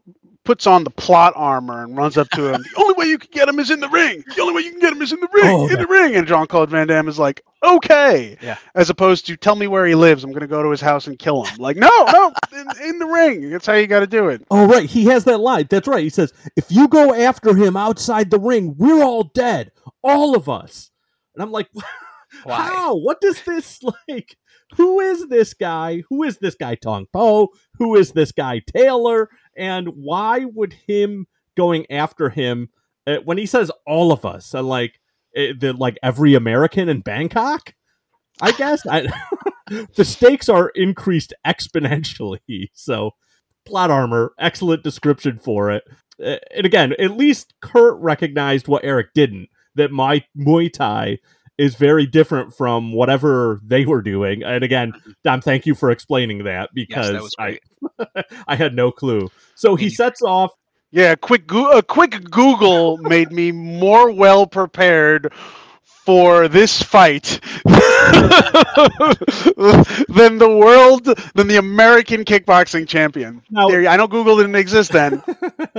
puts on the plot armor and runs up to him. the only way you can get him is in the ring. The only way you can get him is in the ring. Oh, in the ring. And Jean Claude Van Damme is like, okay. Yeah. As opposed to tell me where he lives. I'm going to go to his house and kill him. Like, no, no, in, in the ring. That's how you got to do it. Oh, right. He has that line. That's right. He says, if you go after him outside the ring, we're all dead. All of us. And I'm like, Why? how? What does this like? Who is this guy? Who is this guy Tong Po? Who is this guy Taylor? And why would him going after him uh, when he says all of us? And like, uh, the, like every American in Bangkok? I guess I, the stakes are increased exponentially. So, plot armor, excellent description for it. Uh, and again, at least Kurt recognized what Eric didn't that my Muay Thai is very different from whatever they were doing. And again, Dom, thank you for explaining that because that I I had no clue. So he sets off Yeah, quick go- a quick Google made me more well prepared for this fight than the world than the American kickboxing champion. Now- There, I know Google didn't exist then,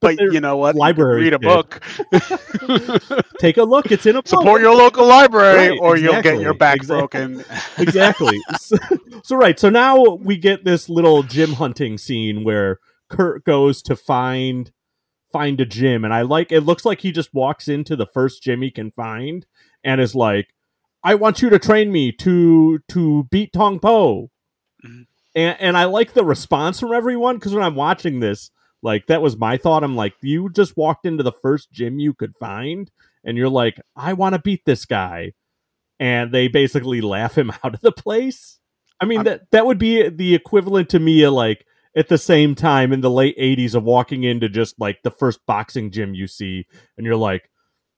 but there- you know what? library Read a did. book. take a look. It's in a book. Support your local library, Right, or you'll get your back exactly. broken. exactly. so, so right. So now we get this little gym hunting scene where Kurt goes to find find a gym, and I like. It looks like he just walks into the first gym he can find, and is like, "I want you to train me to to beat Tong Po." Mhm. And and I like the response from everyone because when I'm watching this, like that was my thought. I'm like, you just walked into the first gym you could find, and you're like, I want to beat this guy and they basically laugh him out of the place. I mean I'm- that that would be the equivalent to me like at the same time in the late 80s of walking into just like the first boxing gym you see and you're like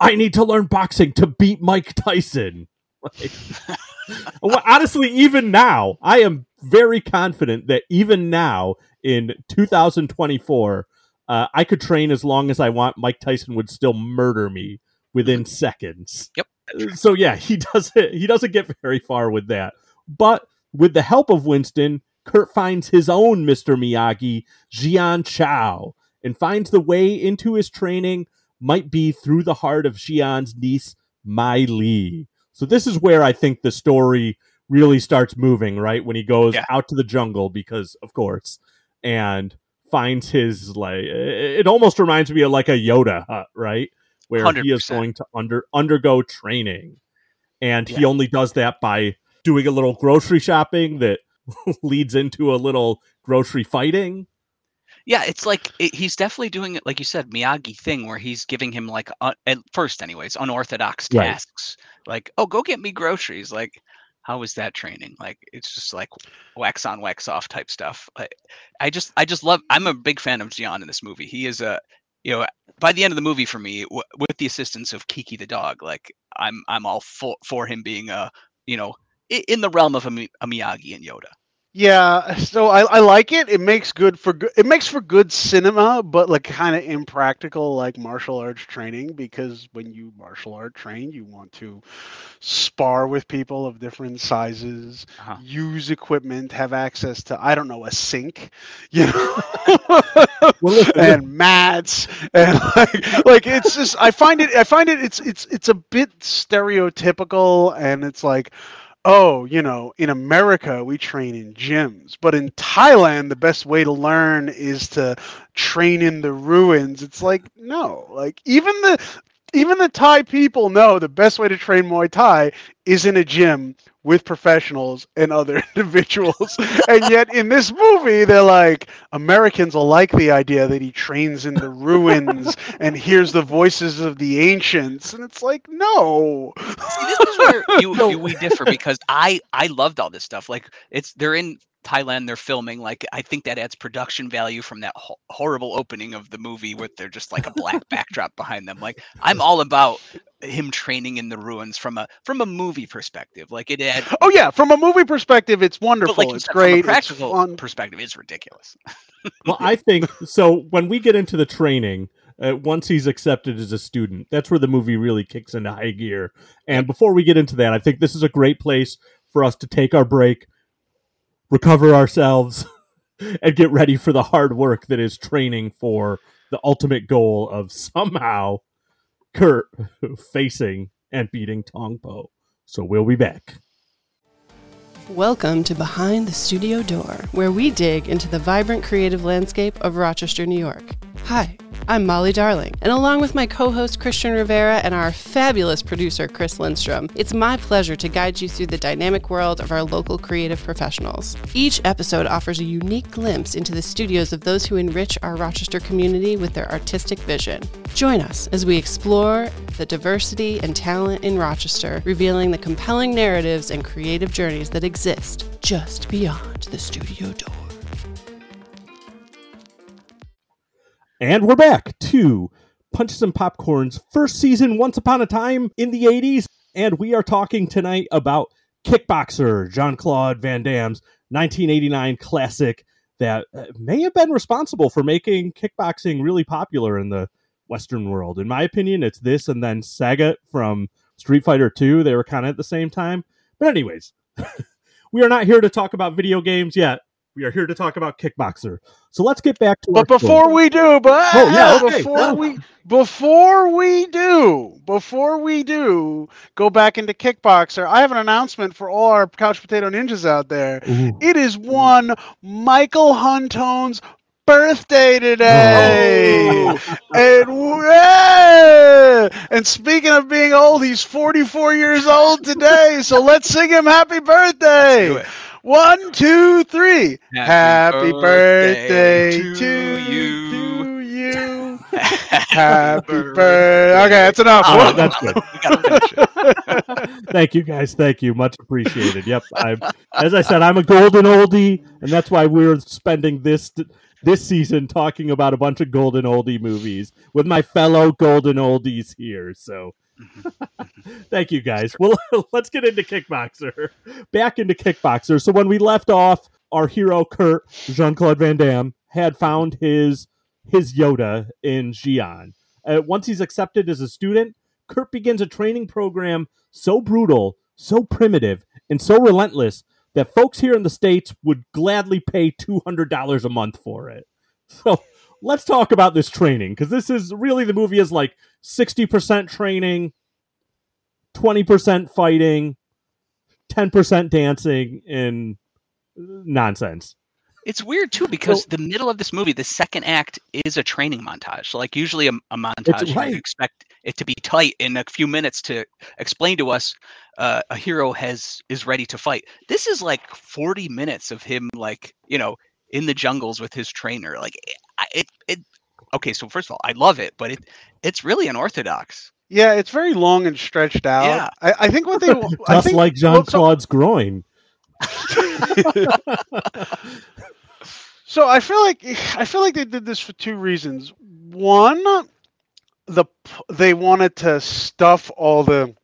I need to learn boxing to beat Mike Tyson. Like, well, honestly even now I am very confident that even now in 2024 uh, I could train as long as I want Mike Tyson would still murder me within seconds Yep. so yeah, he doesn't he doesn't get very far with that. But with the help of Winston, Kurt finds his own Mr. Miyagi, Jian Chao, and finds the way into his training might be through the heart of Jian's niece, Mai Li. So this is where I think the story really starts moving, right? When he goes Yeah. out to the jungle because of course, and finds his like it almost reminds me of like a Yoda hut, right? Where he is going to under undergo training. And he Yeah. only does that by doing a little grocery shopping that leads into a little grocery fighting. Yeah, it's like it, he's definitely doing it, like you said, Miyagi thing, where he's giving him like uh, at first, anyways, unorthodox Right. tasks. Like, oh, go get me groceries. Like, how was that training? Like, it's just like wax on, wax off type stuff. I, I just, I just love. I'm a big fan of Gian in this movie. He is a, you know, by the end of the movie, for me, w- with the assistance of Kiki the dog, like I'm, I'm all for for him being a, you know, in the realm of a, a Miyagi and Yoda. Yeah, so I, I like it. It makes good for good. It makes for good cinema, but like kind of impractical, like martial arts training. Because when you martial art train, you want to spar with people of different sizes, Uh-huh. use equipment, have access to I don't know a sink, you know, Well, and mats, and like, like it's just I find it I find it it's it's it's a bit stereotypical, and it's like oh, you know, in America we train in gyms, but in Thailand the best way to learn is to train in the ruins. It's like no, like even the even the Thai people know the best way to train Muay Thai is in a gym with professionals and other individuals. and yet in this movie they're like Americans will like the idea that he trains in the ruins and hears the voices of the ancients and it's like no. See, this is where you, you we differ because I I loved all this stuff. Like it's they're in Thailand, they're filming. Like I think that adds production value from that ho- horrible opening of the movie with they're just like a black backdrop behind them. Like I'm all about him training in the ruins from a from a movie perspective. Like it adds, Oh yeah, from a movie perspective, it's wonderful. like it's said, great. from a it's practical fun. perspective, it's ridiculous. well, I think so. When we get into the training, uh, once he's accepted as a student, that's where the movie really kicks into high gear. And before we get into that, I think this is a great place for us to take our break, recover ourselves, and get ready for the hard work that is training for the ultimate goal of somehow Kurt facing and beating Tong Po. So we'll be back. Welcome to Behind the Studio Door, where we dig into the vibrant creative landscape of Rochester, New York. Hi, I'm Molly Darling, and along with my co host Christian Rivera and our fabulous producer Chris Lindstrom, it's my pleasure to guide you through the dynamic world of our local creative professionals. Each episode offers a unique glimpse into the studios of those who enrich our Rochester community with their artistic vision. Join us as we explore the diversity and talent in Rochester, revealing the compelling narratives and creative journeys that exist just beyond the studio door. And we're back to Punches and Popcorn's first season, Once Upon a Time in the 80s. And we are talking tonight about Kickboxer, Jean Claude Van Damme's 1989 classic that uh, may have been responsible for making kickboxing really popular in the Western world. In my opinion, it's this and then Sagat from Street Fighter 2. They were kind of at the same time. But, anyways, we are not here to talk about video games yet. We are here to talk about Kickboxer. So let's get back to But before story. we do, but Oh, yeah, okay. before Yeah. we before we do, before we do go back into Kickboxer, I have an announcement for all our couch potato ninjas out there. Ooh. It is one Michael Huntone's birthday today. Oh. And yeah! and speaking of being old, he's 44 years old today. So let's sing him happy birthday. Do it. One, two, three. Happy, Happy birthday, birthday to, to you. you. To you. Happy birthday. Okay, that's enough. All right, that's good. We gotta finish it. Thank you, guys. Thank you. Much appreciated. Yep. I'm, as I said, I'm a golden oldie, and that's why we're spending this this season talking about a bunch of golden oldie movies with my fellow golden oldies here. So. Thank you guys. Well, let's get into Kickboxer. Back into Kickboxer. So when we left off, our hero Kurt Jean Claude Van Damme had found his his Yoda in Xi'an. Uh, once he's accepted as a student, Kurt begins a training program so brutal, so primitive, and so relentless that folks here in the States would gladly pay $200 a month for it. So let's talk about this training because this is really the movie is like 60% training, 20% fighting, 10% dancing, and nonsense. It's weird too because the middle of this movie, the second act is a training montage. So, like usually a, a montage, you right. would expect it to be tight in a few minutes to explain to us uh, a hero has is ready to fight. This is like forty minutes of him, like you know, in the jungles with his trainer. Like it, it, it. Okay, so first of all, I love it, but it it's really unorthodox. yeah, it's very long and stretched out. Yeah. I, I think what they I Just think, like Jean well, so- Claude's groin. So I feel like I feel like they did this for two reasons. One, the they wanted to stuff all the.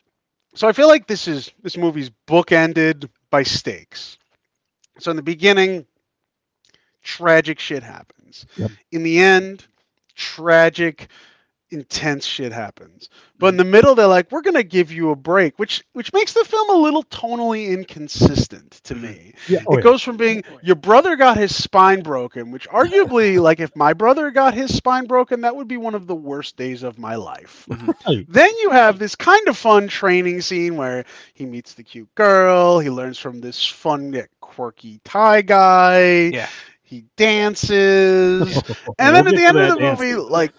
So I feel like this is this movie's bookended by stakes. So in the beginning, tragic shit happens. Yep. In the end, tragic, intense shit happens. But in the middle, they're like, "We're gonna give you a break," which which makes the film a little tonally inconsistent to me Yeah, it goes from being oh, your brother got his spine broken, which arguably, like if my brother got his spine broken, that would be one of the worst days of my life. Right. then you have this kind of fun training scene where he meets the cute girl, he learns from this fun, yet quirky Thai guy, Yeah. He dances, and then at the end of the movie, like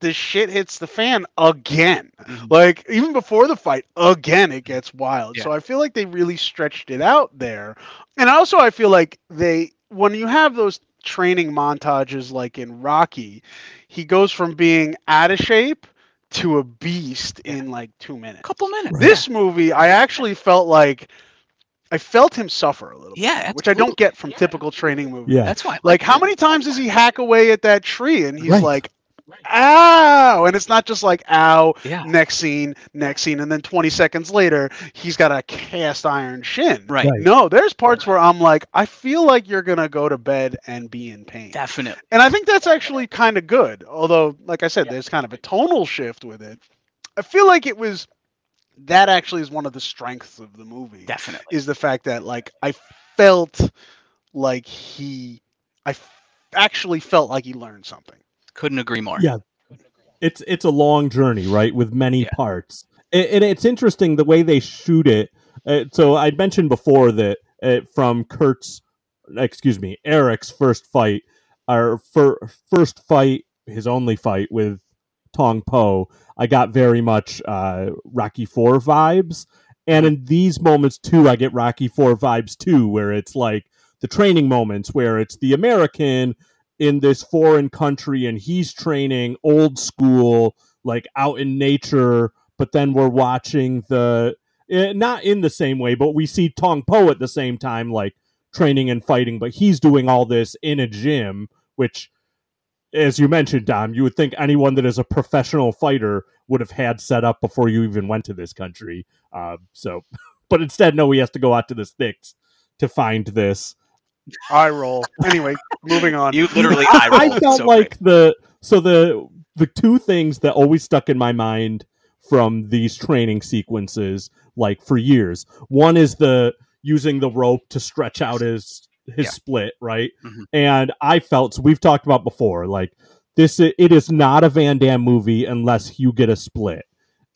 the shit hits the fan again. Mhm. Like even before the fight, again it gets wild. Yeah. So I feel like they really stretched it out there. And also I feel like they when you have those training montages like in Rocky, he goes from being out of shape to a beast in like 2 minutes. couple minutes. This movie I actually felt like I felt him suffer a little Yeah, bit, which I don't get from typical training movies. Yeah. That's why. I Like how many times does he hack away at that tree and he's Right. like ow and it's not just like ow Yeah. next scene next scene and then 20 seconds later he's got a cast iron shin Right. Right. no there's parts where i'm like i feel like you're gonna go to bed and be in pain Definitely. and i think that's actually kind of good although like i said there's kind of a tonal shift with it i feel like it was that actually is one of the strengths of the movie Definitely. is the fact that like I felt like he I f- actually felt like he learned something. Couldn't agree more. Yeah. it's it's a long journey, right, with many Yeah. parts, and, and it's interesting the way they shoot it. Uh, so I mentioned before that uh, from Kurt's, excuse me, Eric's first fight, our fir- first fight, his only fight with Tong Po, I got very much uh, Rocky Four vibes, and in these moments too, I get Rocky Four vibes too, where it's like the training moments where it's the American in this foreign country and he's training old school like out in nature but then we're watching the eh, not in the same way but we see tong po at the same time like training and fighting but he's doing all this in a gym which as you mentioned dom you would think anyone that is a professional fighter would have had set up before you even went to this country uh, so but instead no he has to go out to the sticks to find this I roll. Anyway, moving on. You literally I, eye I felt so like great. the so the the two things that always stuck in my mind from these training sequences like for years one is the using the rope to stretch out his his Yeah. split right? Mhm. and i felt so we've talked about before like this it is not a van damme movie unless you get a split.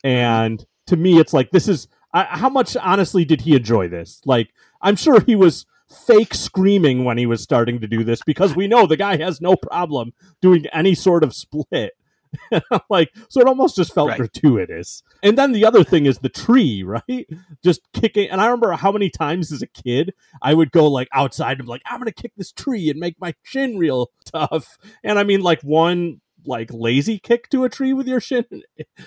And to me it's like this is I, how much honestly did he enjoy this? Like i'm sure he was fake screaming when he was starting to do this because we know the guy has no problem doing any sort of split like so it almost just felt Right. gratuitous and then the other thing is the tree right just kicking and i remember how many times as a kid i would go like outside and be like i'm gonna kick this tree and make my shin real tough and i mean like one like lazy kick to a tree with your shin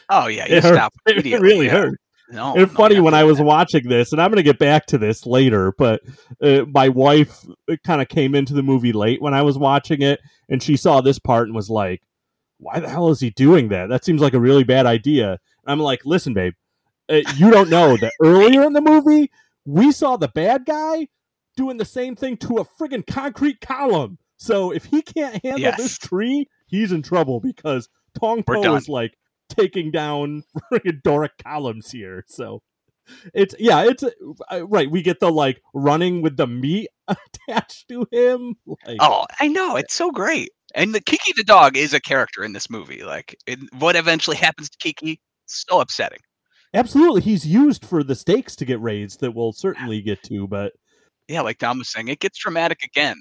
Oh yeah, you it hurt. stop it really yeah. hurt No, it's no, funny when I was not. watching this, and I'm going to get back to this later, but uh, my wife kind of came into the movie late when I was watching it, and she saw this part and was like, why the hell is he doing that? That seems like a really bad idea. And I'm like, listen, babe, uh, you don't know that earlier in the movie, we saw the bad guy doing the same thing to a friggin' concrete column. So if he can't handle Yes. this tree, he's in trouble because Tong Po is like taking down friggin' Doric columns here. So it's yeah, it's uh, right. We get the like running with the meat attached to him. Like, Oh, I know it's so great. And the Kiki the dog is a character in this movie. Like it, what eventually happens to Kiki, so upsetting. absolutely, he's used for the stakes to get raised that we'll certainly get to, but Yeah, like Dom was saying, it gets dramatic again.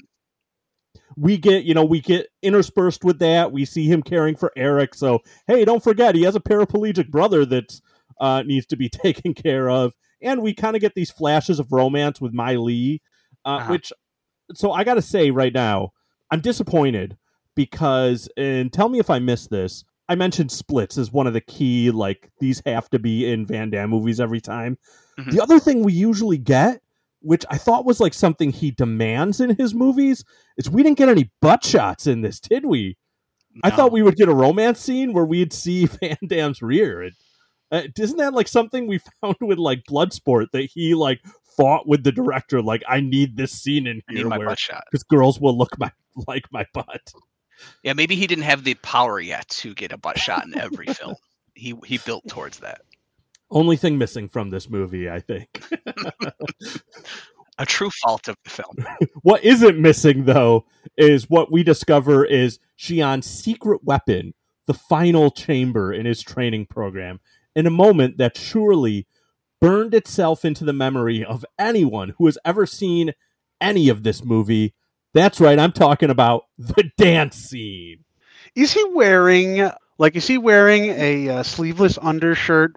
we get you know we get interspersed with that we see him caring for eric so hey don't forget he has a paraplegic brother that uh, needs to be taken care of and we kind of get these flashes of romance with my lee uh, Uh-huh. which so i gotta say right now i'm disappointed because and tell me if i missed this i mentioned splits as one of the key like these have to be in van damme movies every time Mhm. the other thing we usually get which i thought was like something he demands in his movies is we didn't get any butt shots in this, did we? I thought we would get a romance scene where we'd see Van Damme's rear. And, uh, isn't that like something we found with like Bloodsport that he like fought with the director? Like, I need this scene in I need here my where because girls will look my like my butt. Yeah, maybe he didn't have the power yet to get a butt shot in every film. He he built towards that. Only thing missing from this movie, I think. A true fault of the film. what isn't missing though is what we discover is Xi'an's secret weapon, the final chamber in his training program, in a moment that surely burned itself into the memory of anyone who has ever seen any of this movie. That's right, I'm talking about the dance scene. Is he wearing like is he wearing a uh, sleeveless undershirt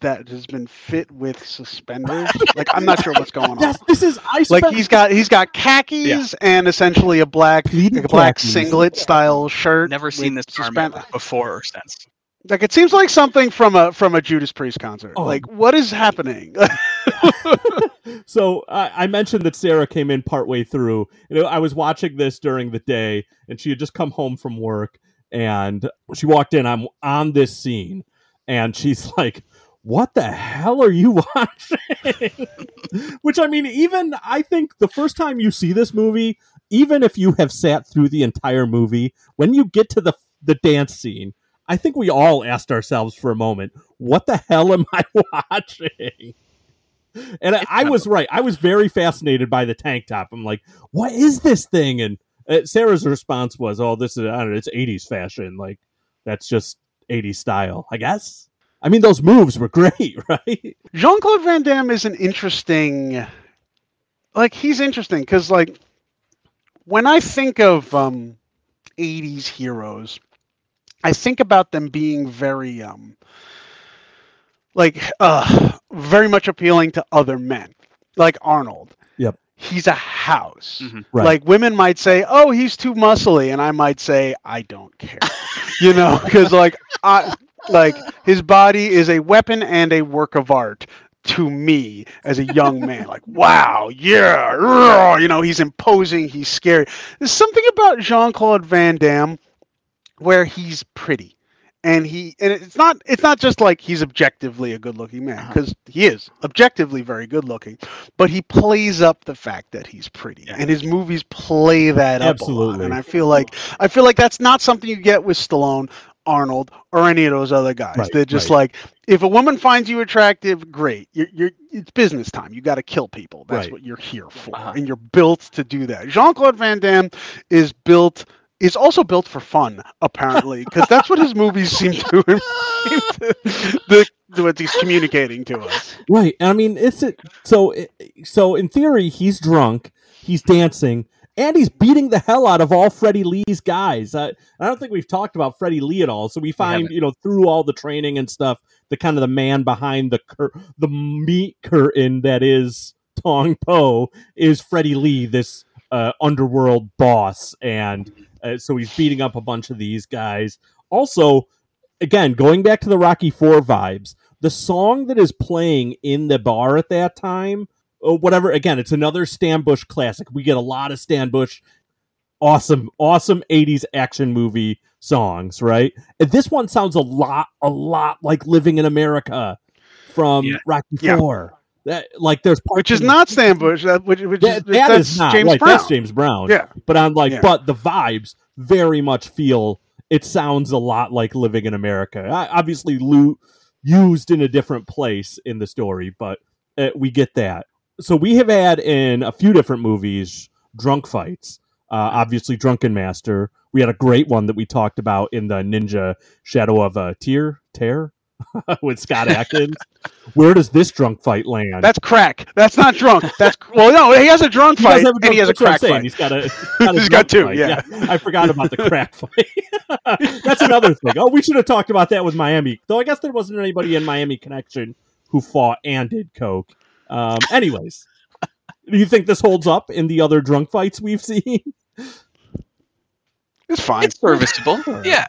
that has been fit with suspenders? like I'm not sure what's going on. Yes, this is I Like he's got he's got khakis and essentially a black like a black khakis. singlet style shirt. Never seen this garment suspend- before or since. Like it seems like something from a from a Judas Priest concert. Oh. Like what is happening? so I I mentioned that Sarah came in partway through. You know, I was watching this during the day, and she had just come home from work, and she walked in. I'm on this scene, and she's like, "What the hell are you watching?" Which I mean, even I think the first time you see this movie, even if you have sat through the entire movie, when you get to the the dance scene. I think we all asked ourselves for a moment, what the hell am I watching? And I, I was right. I was very fascinated by the tank top. I'm like, what is this thing? And Uh, Sarah's response was, "Oh, this is I don't know, it's '80s fashion. Like that's just '80s style, I guess." I mean, those moves were great, right? Jean Claude Van Damme is an interesting, like he's interesting because like when I think of um, '80s heroes, I think about them being very um, like uh, very much appealing to other men, like Arnold. Yep. He's a house. Mhm. Right. Like women might say, "Oh, he's too muscly," and I might say, "I don't care," you know, because like I like his body is a weapon and a work of art to me as a young man. Like, wow, yeah, you know, he's imposing, he's scary. There's something about Jean Claude Van Damme where he's pretty. And he and it's not it's not just like he's objectively a good looking man Uh-huh. because he is objectively very good looking, but he plays up the fact that he's pretty, and his movies play that up a lot. Absolutely. And I feel like I feel like that's not something you get with Stallone, Arnold, or any of those other guys. Right, They're just right. like, if a woman finds you attractive, great. You're, you're it's business time. You got to kill people. That's Right. what you're here for, Uh-huh. and you're built to do that. Jean Claude Van Damme is built. Is also built for fun, apparently, because that's what his movies seem to, seem to the, the, what he's communicating to us. Right. I mean, it's it. So, so in theory, he's drunk, he's dancing, and he's beating the hell out of all Freddie Lee's guys. Uh, I don't think we've talked about Freddie Lee at all. So we find, you know, through all the training and stuff, the kind of the man behind the cur- the meat curtain that is Tong Po is Freddie Lee, this uh, underworld boss, and uh, so he's beating up a bunch of these guys. Also, again, going back to the Rocky Four vibes, the song that is playing in the bar at that time, or whatever. Again, it's another Stan Bush classic. We get a lot of Stan Bush, awesome, awesome '80s action movie songs, right? And this one sounds a lot, a lot like "Living in America" from Yeah. Rocky Yeah. Four. That like there's parts Which is not Stan Bush. That which, which that, is that that's is not James right. Brown. That's James Brown. Yeah. But I'm like, Yeah. but the vibes very much feel. It sounds a lot like living in America. I, obviously, Lou used in a different place in the story, but uh, we get that. So we have had in a few different movies drunk fights. Uh, obviously, Drunken Master. We had a great one that we talked about in the Ninja Shadow of a Tear Tear with Scott Adkins. Where does this drunk fight land? That's crack. That's not drunk. That's well, no. He has a drunk He fight have a and he has a that's what I'm crack fight. He's got a, he's got, a He's got two, fight. yeah. I forgot about the crack fight. That's another thing. Oh, we should have talked about that with Miami. Though I guess there wasn't anybody in Miami Connection who fought and did coke. Um, anyways, do you think this holds up in the other drunk fights we've seen? It's fine. It's serviceable. Yeah.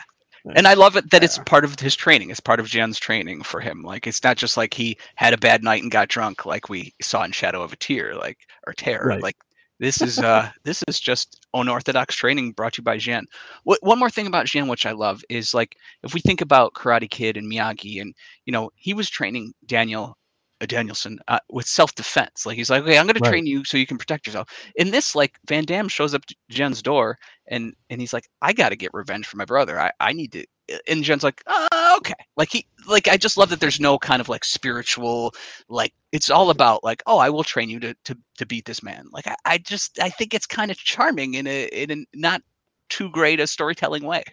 And I love it that it's part of his training. It's part of Jen's training for him. Like it's not just like he had a bad night and got drunk, like we saw in Shadow of a Tear, like or Terror. Right. Like this is uh this is just unorthodox training brought to you by Jen. What one more thing about Jen, which I love, is like if we think about Karate Kid and Miyagi, and you know he was training Daniel. Uh, Danielson uh, with self-defense like he's like okay i'm going to train you so you can protect yourself in this like van damme shows up to jen's door and and he's like i got to get revenge for my brother. I i need to and jen's like uh, okay. Like he like i just love that there's no kind of like spiritual like it's all about like oh i will train you to to, to beat this man. Like I, I just i think it's kind of charming in a in a not too great a storytelling way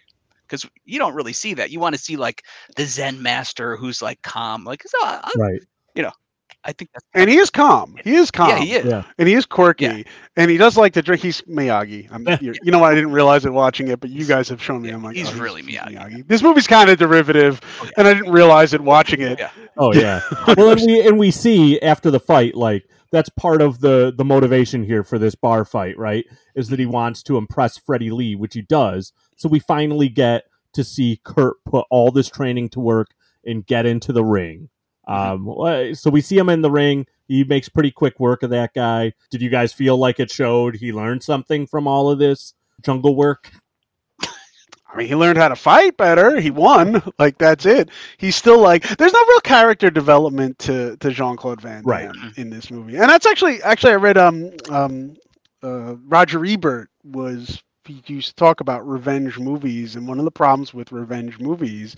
because you don't really see that. You want to see like the zen master who's like calm like so I, Right. I think that's and he is calm. He is calm. yeah he is Yeah. And he is quirky. Yeah. And he does like to drink. He's Miyagi. I'm, you you know what? I didn't realize it watching it, but you guys have shown me. Yeah, I'm like, he's oh, really Miyagi. This movie's kind of derivative, Oh, yeah. and I didn't realize it watching it. Yeah. Oh yeah. well, and we and we see after the fight, like that's part of the the motivation here for this bar fight, right? Is that he wants to impress Freddie Lee, which he does. So we finally get to see Kurt put all this training to work and get into the ring. Um, uh, so we see him in the ring. He makes pretty quick work of that guy. Did you guys feel like it showed he learned something from all of this jungle work? I mean, he learned how to fight better. He won. Like that's it. He's still like there's no real character development to to Jean Claude Van Damme Right. in this movie. And that's actually actually I read um um uh, Roger Ebert was he used to talk about revenge movies, and one of the problems with revenge movies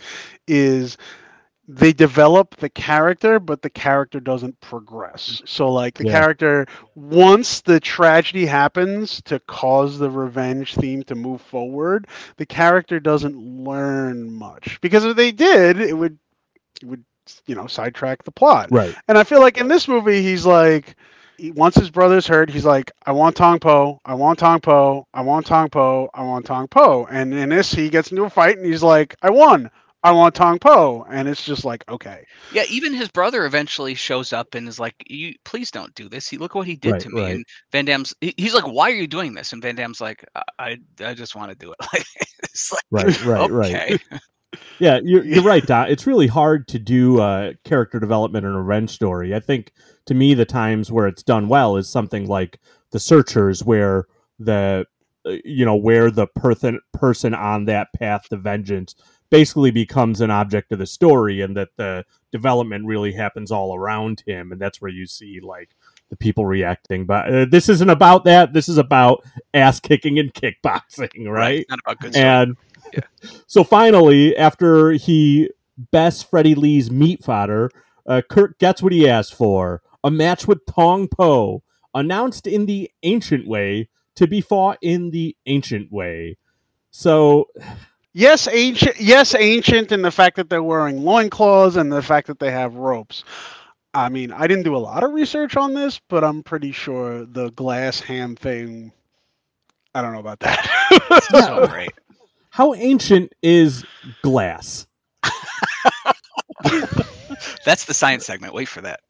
is they develop the character, but the character doesn't progress. So, like, the Yeah. character, once the tragedy happens to cause the revenge theme to move forward, the character doesn't learn much. Because if they did, it would, it would, you know, sidetrack the plot. Right. And I feel like in this movie, he's like, he, once his brother's hurt, he's like, I want Tong Po, I want Tong Po, I want Tong Po, I want Tong Po. And in this, he gets into a fight and he's like, I won, I want Tong Po. And it's just like, okay. Yeah, even his brother eventually shows up and is like, "You please don't do this. He look what he did Right, to me." right. And Van Damme's he's like, "Why are you doing this?" And Van Damme's like, "I I, I just want to do it." Like, it's like, Right, right, right. Yeah, you're, you're right, Don. It's really hard to do uh, character development in a revenge story. I think to me, the times where it's done well is something like The Searchers, where the uh, you know where the person person on that path to vengeance basically becomes an object of the story, and that the development really happens all around him, and that's where you see like the people reacting. But uh, this isn't about that. This is about ass kicking and kickboxing, right? It's not about good story. And so finally, after he bests Freddie Lee's meat fodder, uh, Kurt gets what he asked for a match with Tong Po, announced in the ancient way to be fought in the ancient way. So, Yes, ancient. Yes, ancient, and the fact that they're wearing loincloths and the fact that they have ropes. I mean, I didn't do a lot of research on this, but I'm pretty sure the glass hand thing. I don't know about that. so great. how ancient is glass? That's the science segment. Wait for that.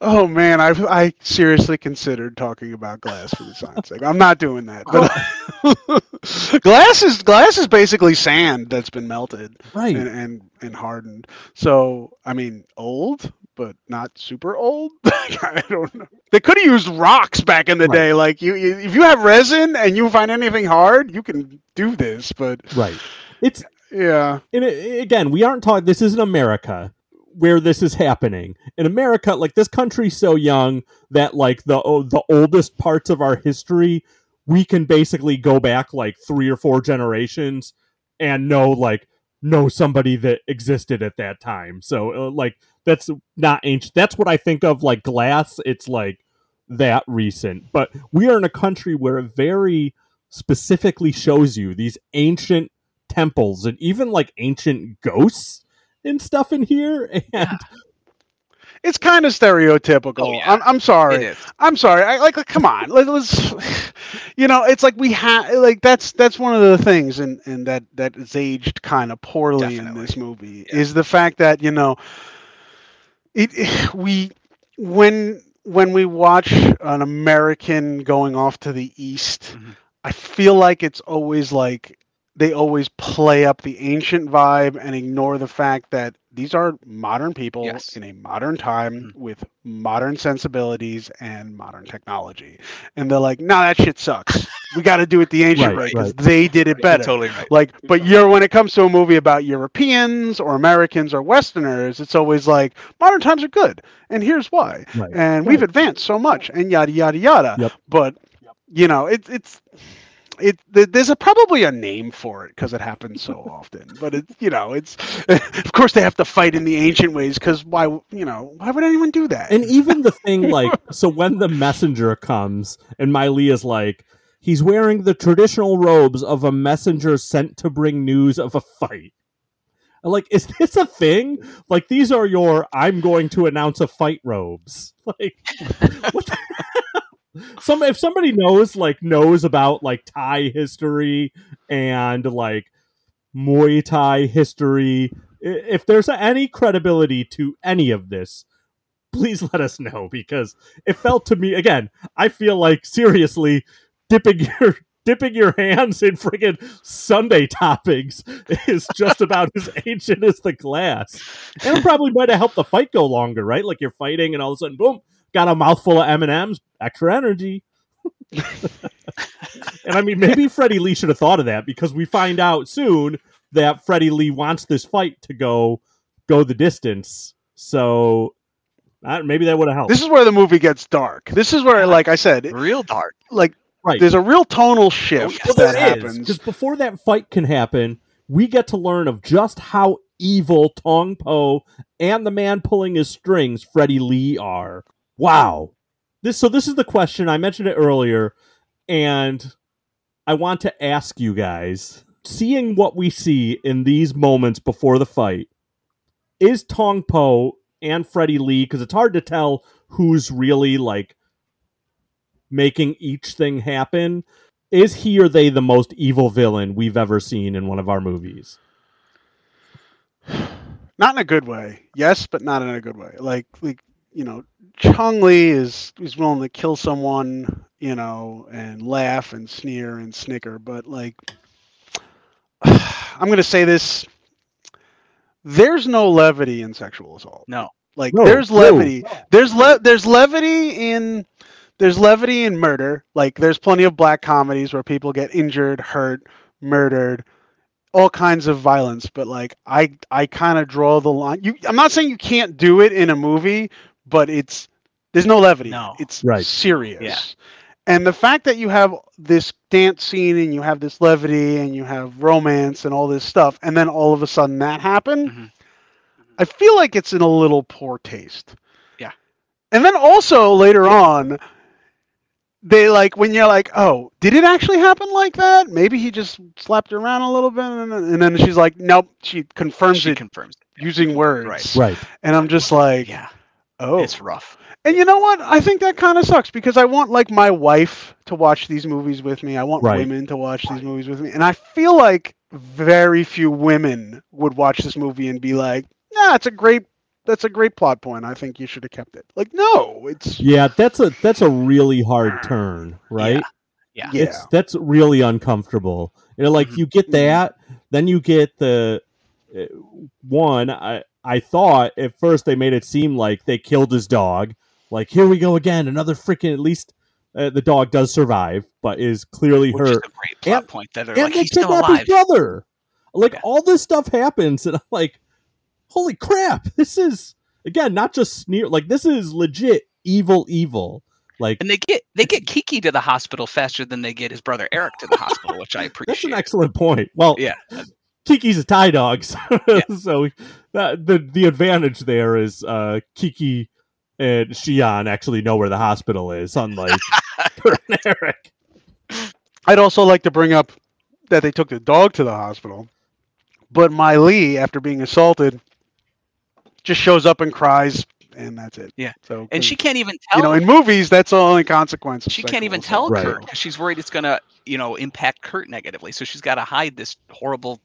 Oh man, I I seriously considered talking about glass for the science. I'm not doing that. But glass is glass is basically sand that's been melted. Right. and, and and hardened. So I mean, old, but not super old. I don't know. They could have used rocks back in the Right. day. Like you, you, if you have resin and you find anything hard, you can do this. But Right. It's yeah, and it, again, we aren't talking. This isn't America where this is happening. In America, like this country's so young that like the oh, the oldest parts of our history, we can basically go back like three or four generations and know like know somebody that existed at that time. So uh, like that's not ancient. That's what I think of like glass. It's like that recent, but we are in a country where it very specifically shows you these ancient temples and even like ancient ghosts and stuff in here. And it's kind of stereotypical. Oh, yeah. I'm, I'm sorry. is. I'm sorry. I like. Come on. Let, us You know, it's like we have. Like that's that's one of the things, and and that that is aged kind of poorly in this movie Yeah. is the fact that you know, it we when when we watch an American going off to the east, Mhm. I feel like it's always like they always play up the ancient vibe and ignore the fact that these are modern people Yes. in a modern time Mhm. with modern sensibilities and modern technology. And they're like, no, that shit sucks. We got to do it the ancient Right, way because right. they did it You're better. totally right. Like, but you're when it comes to a movie about Europeans or Americans or Westerners, it's always like modern times are good, and here's why. And we've advanced so much, and yada yada yada. Yep. But you know, it, it's it. There's a, probably a name for it because it happens so often. But it's you know, it's of course they have to fight in the ancient ways because why you know why would anyone do that? and even the thing like so when the messenger comes and Mylee is like he's wearing the traditional robes of a messenger sent to bring news of a fight. I'm like, is this a thing? Like these are your I'm going to announce a fight robes. Like what the- some if somebody knows like knows about like Thai history and like Muay Thai history, if there's any credibility to any of this, please let us know because it felt to me again. I feel like seriously dipping your dipping your hands in friggin' sundae toppings is just about as ancient as the glass. And it probably might have helped the fight go longer, right? Like you're fighting and all of a sudden, boom, got a mouthful of M and M's, extra energy. and I mean, maybe Freddie Lee should have thought of that because we find out soon that Freddie Lee wants this fight to go go the distance. So uh, maybe that would have helped. this is where the movie gets dark. This is where, like I said, Real dark. like right. there's a real tonal shift yes. that happens. because before that fight can happen, we get to learn of just how evil Tong Po and the man pulling his strings, Freddie Lee, are. Wow. This so this is the question I mentioned it earlier, and I want to ask you guys: seeing what we see in these moments before the fight, is Tong Po and Freddie Lee because it's hard to tell who's really like making each thing happen. Is he or they the most evil villain we've ever seen in one of our movies? Not in a good way. Yes, but not in a good way. Like like you know, Chong Li is is willing to kill someone, you know, and laugh and sneer and snicker, but like I'm gonna say this. There's no levity in sexual assault. No. Like No, there's no. levity. There's le- there's levity in there's levity in murder. Like there's plenty of black comedies where people get injured, hurt, murdered, all kinds of violence. But like I I kind of draw the line. You I'm not saying you can't do it in a movie, but it's there's no levity. No. It's Right. serious. Yeah. And the fact that you have this dance scene and you have this levity and you have romance and all this stuff, and then all of a sudden that happened, Mhm. I feel like it's in a little poor taste. Yeah. And then also later on, they like when you're like, oh, did it actually happen like that? Maybe he just slapped her around a little bit, and, and then she's like, nope. She confirms She it confirms. it. using words. Right. Right. And I'm just like, Yeah, oh, it's rough. and you know what? I think that kind of sucks because I want like my wife to watch these movies with me. I want Right. women to watch these movies with me, and I feel like very few women would watch this movie and be like, "Nah, it's a great, that's a great plot point. I think you should have kept it." Like, no, it's Yeah, that's a that's a really hard turn, right? Yeah. yeah, It's that's really uncomfortable. You know, like Mhm. you get Mhm. that, then you get the one. I I thought at first they made it seem like they killed his dog. Like here we go again, another freaking. At least uh, the dog does survive, but is clearly Which is hurt. a great plot And- point that they're And like they he's still kidnap alive. his brother. Like Yeah. all this stuff happens, and I'm like, holy crap! This is again not just sneer. Like this is legit evil, evil. Like And they get they get Kiki to the hospital faster than they get his brother Eric to the hospital, which I appreciate. That's an excellent point. Well, Yeah. Kiki's a Thai dog, so, so that, the the advantage there is uh, Kiki and Xian actually know where the hospital is, unlike Eric. I'd also like to bring up that they took the dog to the hospital, but Mylee, after being assaulted, just shows up and cries, and that's it. Yeah. So And she can't even tell you know, in movies, that's the only consequence. she can't even assault. tell Right. Kurt 'cause she's worried it's gonna, you know, impact Kurt negatively. So she's got to hide this horrible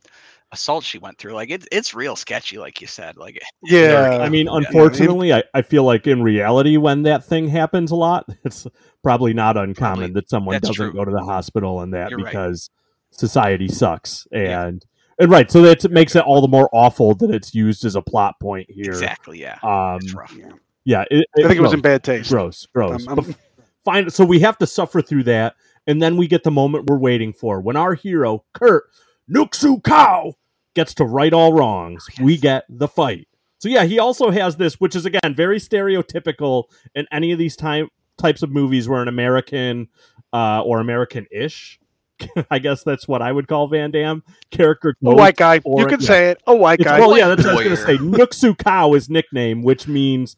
assault she went through. Like it's it's real sketchy, like you said. Like Yeah, I mean, Yeah. unfortunately, I, I feel like in reality, when that thing happens a lot, it's probably not uncommon Probably. that someone That's doesn't true. go to the hospital and that You're right. because society sucks. Yeah. And and right, so that makes it all the more awful that it's used as a plot point here. exactly, yeah. Um, it's rough. Yeah. yeah, it, I think it was in bad taste. gross, gross. Um, But um, fine. So we have to suffer through that, and then we get the moment we're waiting for when our hero Kurt Nuxu Cow gets to right all wrongs. We get the fight. So yeah, he also has this, which is again very stereotypical in any of these time types of movies where an American uh, or American-ish, I guess that's what I would call Van Damme character. a white guy. for- You can yeah. say it. A white It's- guy. well, yeah, that's what I was going to say. Warrior. Nuxu Cow is nickname, which means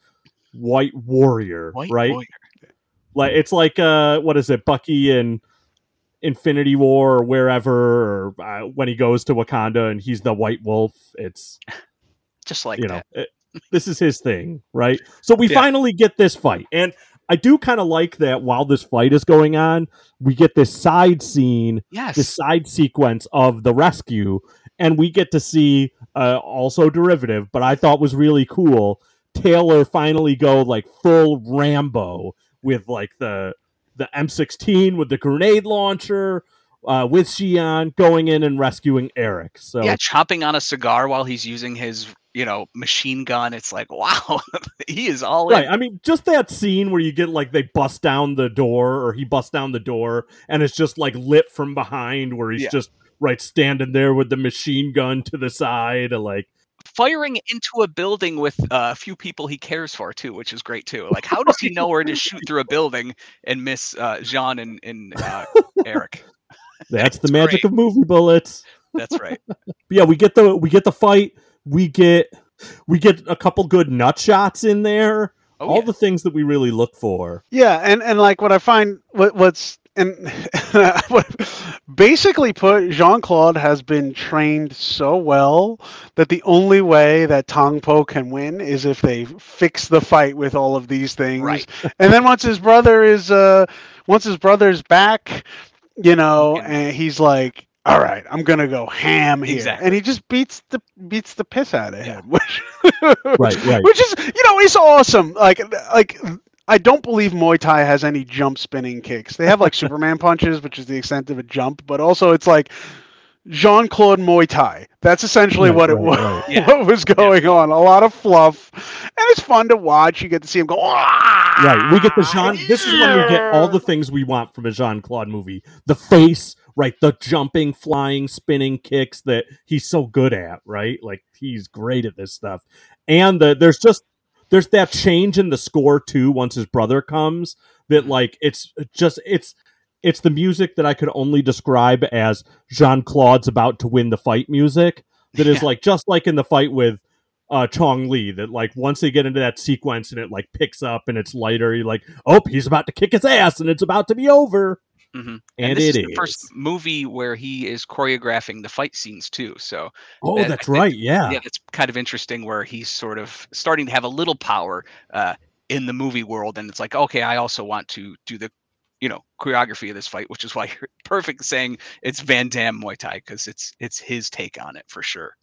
white warrior, White right? warrior. like it's like uh what is it bucky in infinity war or wherever or uh, when he goes to wakanda and he's the white wolf it's Just like you know it- this is his thing right so we Yeah. finally get this fight and i do kind of like that while this fight is going on we get this side scene Yes. this side sequence of the rescue and we get to see uh, also derivative but i thought was really cool taylor finally go like full rambo with like the the m16 with the grenade launcher uh, with Xian going in and rescuing eric so yeah, chomping on a cigar while he's using his, you know, machine gun. It's like, wow, he is all Right. in. I mean, just that scene where you get like they bust down the door or he busts down the door and it's just like lit from behind where he's Yeah. just right standing there with the machine gun to the side. Like, Firing into a building with uh, a few people he cares for too, which is great too. Like, how does he know where to shoot through a building and miss uh, Jean and, and uh, Eric? that's the magic great. of movie bullets. That's right. But yeah, we get the we get the fight. We get we get a couple good nut shots in there. Oh, all yeah. the things that we really look for. Yeah, and and like what I find what what's and basically put Jean Claude has been trained so well that the only way that Tong Po can win is if they fix the fight with all of these things. Right. And then once his brother is uh once his brother's back, you know, He can- and he's like all right, I'm gonna go ham here, Exactly. and he just beats the beats the piss out of Yeah. him, which Right, right. which is you know it's awesome. Like like I don't believe Muay Thai has any jump spinning kicks. They have like Superman punches, which is the extent of a jump, but also it's like Jean Claude Muay Thai. That's essentially Right, what it right, was. right. Yeah. What was going on? A lot of fluff, and it's fun to watch. You get to see him go. Right. We get the ah, Jean. This is when we get all the things we want from a Jean Claude movie: the face, right? The jumping, flying, spinning kicks that he's so good at, right? Like he's great at this stuff. And the there's just there's that change in the score too. Once his brother comes, that like it's just it's it's the music that I could only describe as Jean Claude's about to win the fight music. That is Yeah. like just like in the fight with uh Chong Li that like once they get into that sequence and it like picks up and it's lighter, you're like, oh, he's about to kick his ass and it's about to be over. Mhm. And, this it is is. the first movie where he is choreographing the fight scenes too. So oh, that- that's think- right. Yeah. yeah, it's kind of interesting where he's sort of starting to have a little power uh, in the movie world, and it's like, okay, I also want to do the, you know, choreography of this fight, which is why you're perfect saying it's Van Damme Muay Thai because it's it's his take on it for sure.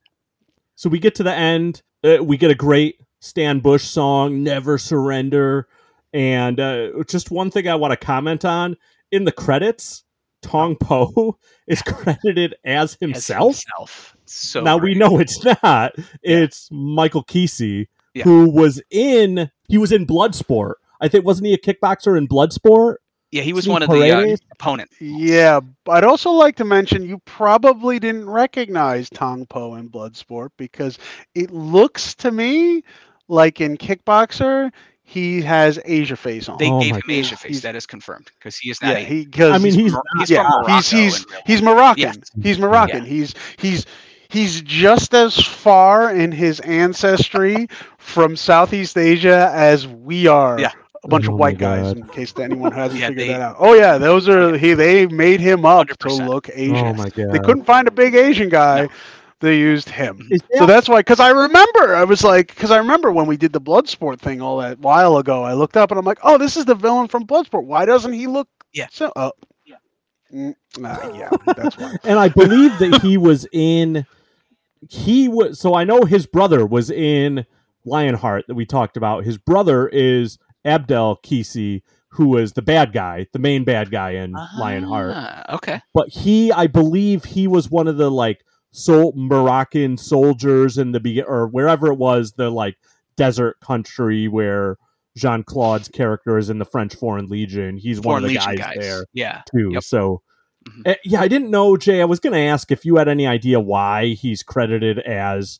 So we get to the end. Uh, we get a great Stan Bush song, "Never Surrender," and uh, just one thing I want to comment on in the credits. Tong Po is credited as As himself. himself. So now we know it's not. It's Michael Qissi, Yeah. who was in. He was in Bloodsport. I think wasn't he a kickboxer in Bloodsport? Yeah, he was Steve one of the uh, opponents. Yeah, I'd also like to mention you probably didn't recognize Tong Po in Bloodsport because it looks to me like in Kickboxer he has Asia face on. They Oh gave my him Asia face. He's- That is confirmed because he is not. yeah, a- he because I mean, he's Mor- he's yeah, he's he's he's. Moroccan. Yes. He's Moroccan. Yeah. He's he's he's just as far in his ancestry from Southeast Asia as we are. Yeah. A bunch Oh of white guys, God. in case anyone hasn't Yeah, figured they- that out. Oh yeah, those are he. They made him up to 100%. look oh Asian. Oh my god! They couldn't find a big Asian guy. They used him. Is So that's why, because I remember, I was like, because I remember when we did the Bloodsport thing all that while ago. I looked up and I'm like, oh, this is the villain from Bloodsport. Why doesn't he look? Yeah. So, oh, Yeah. Mm, uh, yeah, that's why. and I believe that he was in. He was so I know his brother was in Lionheart that we talked about. His brother is Abdel Qissi, who was the bad guy, the main bad guy in Lionheart. Ah, Okay. But he, I believe, he was one of the like sol Moroccan soldiers in the be or wherever it was, the like desert country where Jean Claude's character is in the French Foreign Legion. He's one of the Legion guys, there Yeah. too. Yep. So, Mhm. eh, yeah, I didn't know, Jay. I was going to ask if you had any idea why he's credited as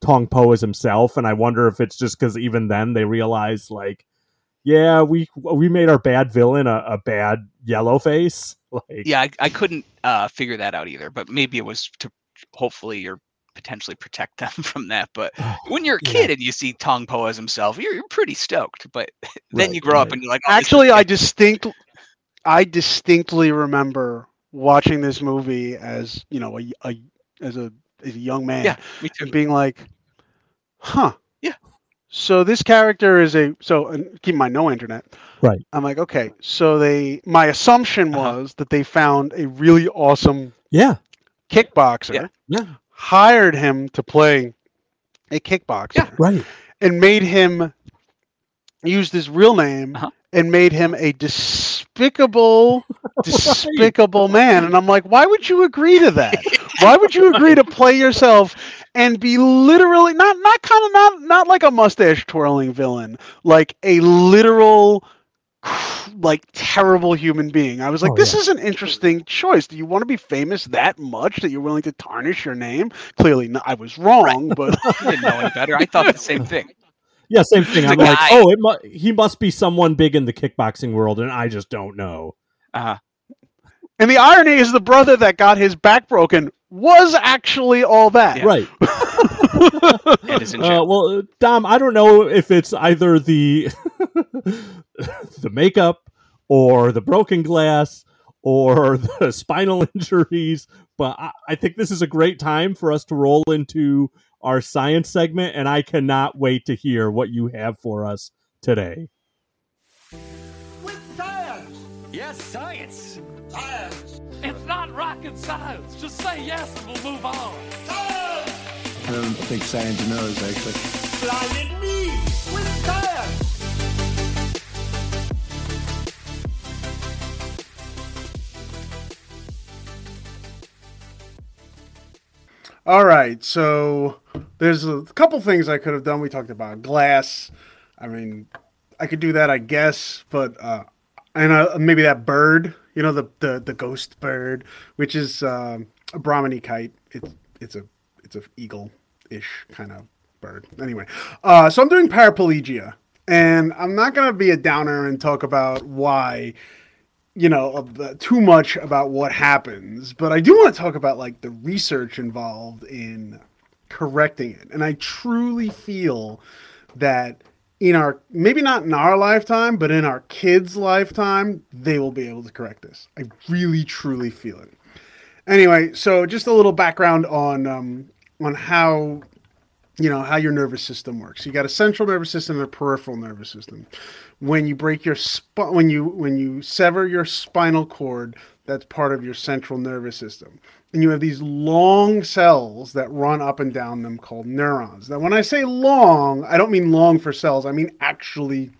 Tong Po as himself, and I wonder if it's just because even then they realized, like, yeah, we we made our bad villain a, a bad yellow face. Like, Yeah, I, I couldn't uh, figure that out either, but maybe it was to hopefully you're potentially protect them from that. But when you're a Yeah. kid and you see Tong Po as himself, you're, you're pretty stoked. But then Right, you grow up and you're like, oh, Actually, I good. distinct, I distinctly remember watching this movie as you know a, a as a as a young man. yeah, me too. and being like, huh. Yeah. So this character is a so and keep in mind no internet. Right. I'm like, okay. So they my assumption Uh-huh. was that they found a really awesome yeah, kickboxer, Yeah. Yeah, hired him to play a kickboxer, Yeah. right. and made him use his real name Uh-huh. and made him a despicable, despicable man. And I'm like, why would you agree to that? Why would you agree to play yourself and be literally not not kind of not not like a mustache twirling villain, like a literal like terrible human being. I was like, Oh, this yeah. is an interesting choice. Do you want to be famous that much that you're willing to tarnish your name? Clearly, not, I was wrong, but I didn't know any better. I thought the same thing. Yeah, same thing. I'm a like, oh, it mu- he must be someone big in the kickboxing world, and I just don't know. Uh, and the irony is the brother that got his back broken was actually all that. Yeah. Right. and is in jail. Uh, well, Dom, I don't know if it's either the the makeup or the broken glass or the spinal injuries, but I, I think this is a great time for us to roll into our science segment, and I cannot wait to hear what you have for us today. With science! Yes, science. Science! It's not rocket science. Just say yes and we'll move on. Science! I don't think Santa knows, actually. Blinded me! With science! All right, so there's a couple things I could have done. We talked about glass. I mean, I could do that, I guess, but uh, and uh, maybe that bird, you know, the the, the ghost bird, which is um, a Brahminy kite. It's it's a it's a eagle ish kind of bird. Anyway, uh, so I'm doing paraplegia, and I'm not gonna be a downer and talk about why you know the, too much about what happens but i do want to talk about like the research involved in correcting it. And i truly feel that in our maybe not in our lifetime but in our kids lifetime they will be able to correct this. I really truly feel it. Anyway so just a little background on um on how you know how your nervous system works. You got a central nervous system and a peripheral nervous system. When you break your sp- when you when you sever your spinal cord that's part of your central nervous system. And you have these long cells that run up and down them called neurons. Now when i say long i don't mean long for cells. I mean actually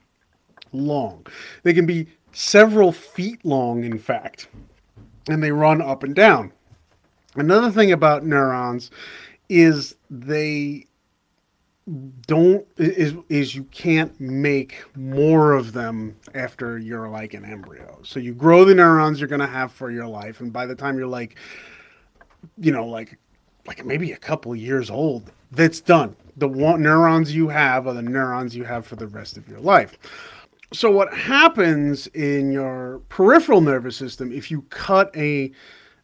long. They can be several feet long in fact and they run up and down. Another thing about neurons is they don't is is you can't make more of them after you're like an embryo. So you grow the neurons you're going to have for your life and by the time you're like you know like like maybe a couple years old, that's done. The one, neurons you have are the neurons you have for the rest of your life. So what happens in your peripheral nervous system if you cut a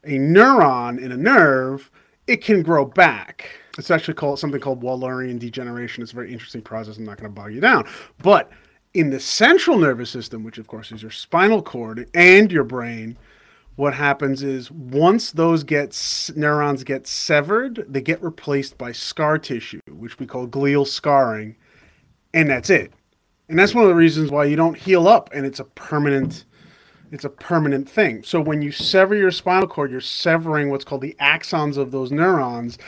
a neuron in a nerve, it can grow back. It's actually called something called Wallerian degeneration. It's a very interesting process. I'm not going to bog you down. But in the central nervous system, which of course is your spinal cord and your brain, what happens is once those get neurons get severed, they get replaced by scar tissue, which we call glial scarring, and that's it. And that's one of the reasons why you don't heal up, and it's a permanent it's a permanent thing. So when you sever your spinal cord, you're severing what's called the axons of those neurons,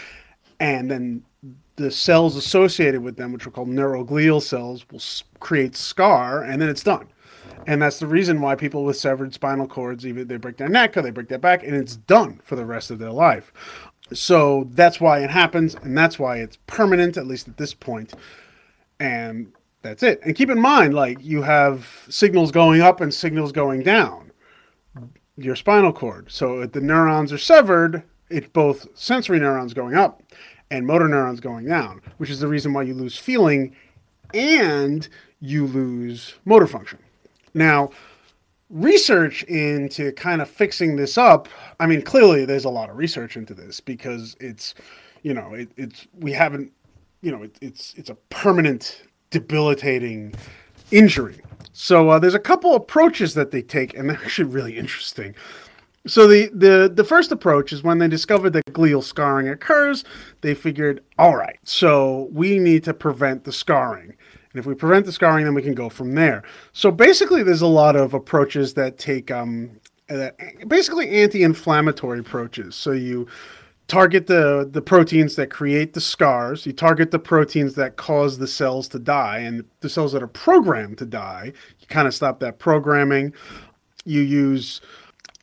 and then the cells associated with them, which are called neuroglial cells, will create scar, and then it's done. And that's the reason why people with severed spinal cords, even they break their neck or they break their back, and it's done for the rest of their life. So that's why it happens, and that's why it's permanent, at least at this point. And that's it. And keep in mind, like you have signals going up and signals going down your spinal cord. So if the neurons are severed, it's both sensory neurons going up and motor neurons going down, which is the reason why you lose feeling and you lose motor function. Now, research into kind of fixing this up, I mean, clearly there's a lot of research into this because it's, you know, it, it's, we haven't, you know, it, it's, it's a permanent debilitating injury. So uh, there's a couple approaches that they take, and they're actually really interesting. So the, the the first approach is when they discovered that glial scarring occurs, they figured, all right, so we need to prevent the scarring. And if we prevent the scarring, then we can go from there. So basically, there's a lot of approaches that take um, uh, basically anti-inflammatory approaches. So you target the the proteins that create the scars. You target the proteins that cause the cells to die. And the cells that are programmed to die you kind of stop that programming. You use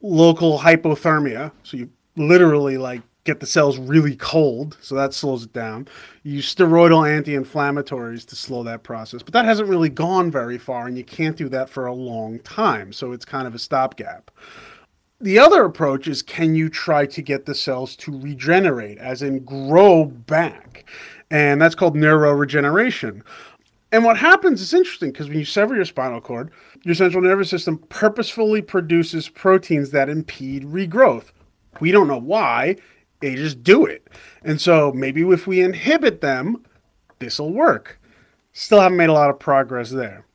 local hypothermia. So you literally like get the cells really cold. So that slows it down. You use steroidal anti-inflammatories to slow that process. But that hasn't really gone very far and you can't do that for a long time. So it's kind of a stopgap the other approach is can you try to get the cells to regenerate, as in grow back? And that's called neuroregeneration. And what happens is interesting because when you sever your spinal cord, your central nervous system purposefully produces proteins that impede regrowth. We don't know why. They just do it. And so maybe if we inhibit them, this will work. Still haven't made a lot of progress there.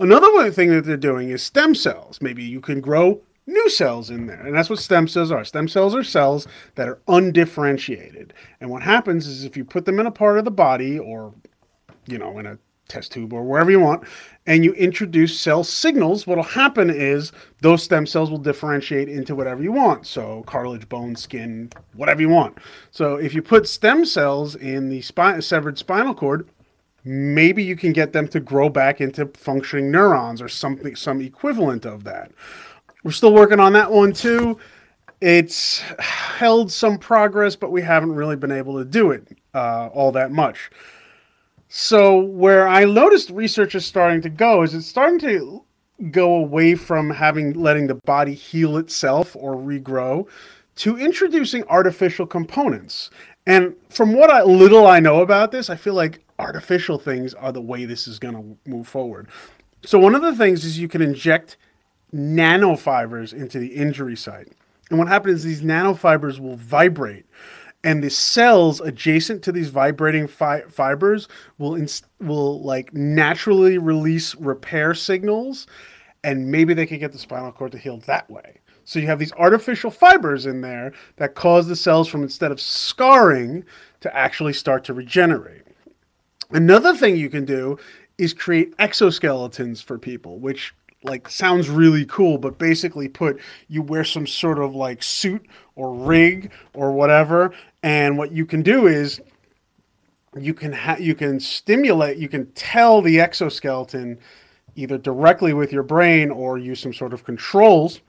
Another thing that they're doing is stem cells. Maybe you can grow new cells in there. And that's what stem cells are. Stem cells are cells that are undifferentiated. And what happens is if you put them in a part of the body or, you know, in a test tube or wherever you want, and you introduce cell signals, what'll happen is those stem cells will differentiate into whatever you want. So cartilage, bone, skin, whatever you want. So if you put stem cells in the spine, severed spinal cord, maybe you can get them to grow back into functioning neurons or something, some equivalent of that. We're still working on that one too. It's held some progress, but we haven't really been able to do it uh, all that much. So where I noticed research is starting to go is it's starting to go away from having letting the body heal itself or regrow to introducing artificial components. And from what I, little I know about this, I feel like artificial things are the way this is going to move forward. So one of the things is you can inject nanofibers into the injury site. And what happens is these nanofibers will vibrate and the cells adjacent to these vibrating fi- fibers will inst- will like naturally release repair signals and maybe they can get the spinal cord to heal that way so you have these artificial fibers in there that cause the cells from instead of scarring to actually start to regenerate another thing you can do is create exoskeletons for people which like sounds really cool but basically put you wear some sort of like suit or rig or whatever and what you can do is you can ha- you can stimulate you can tell the exoskeleton either directly with your brain or use some sort of controls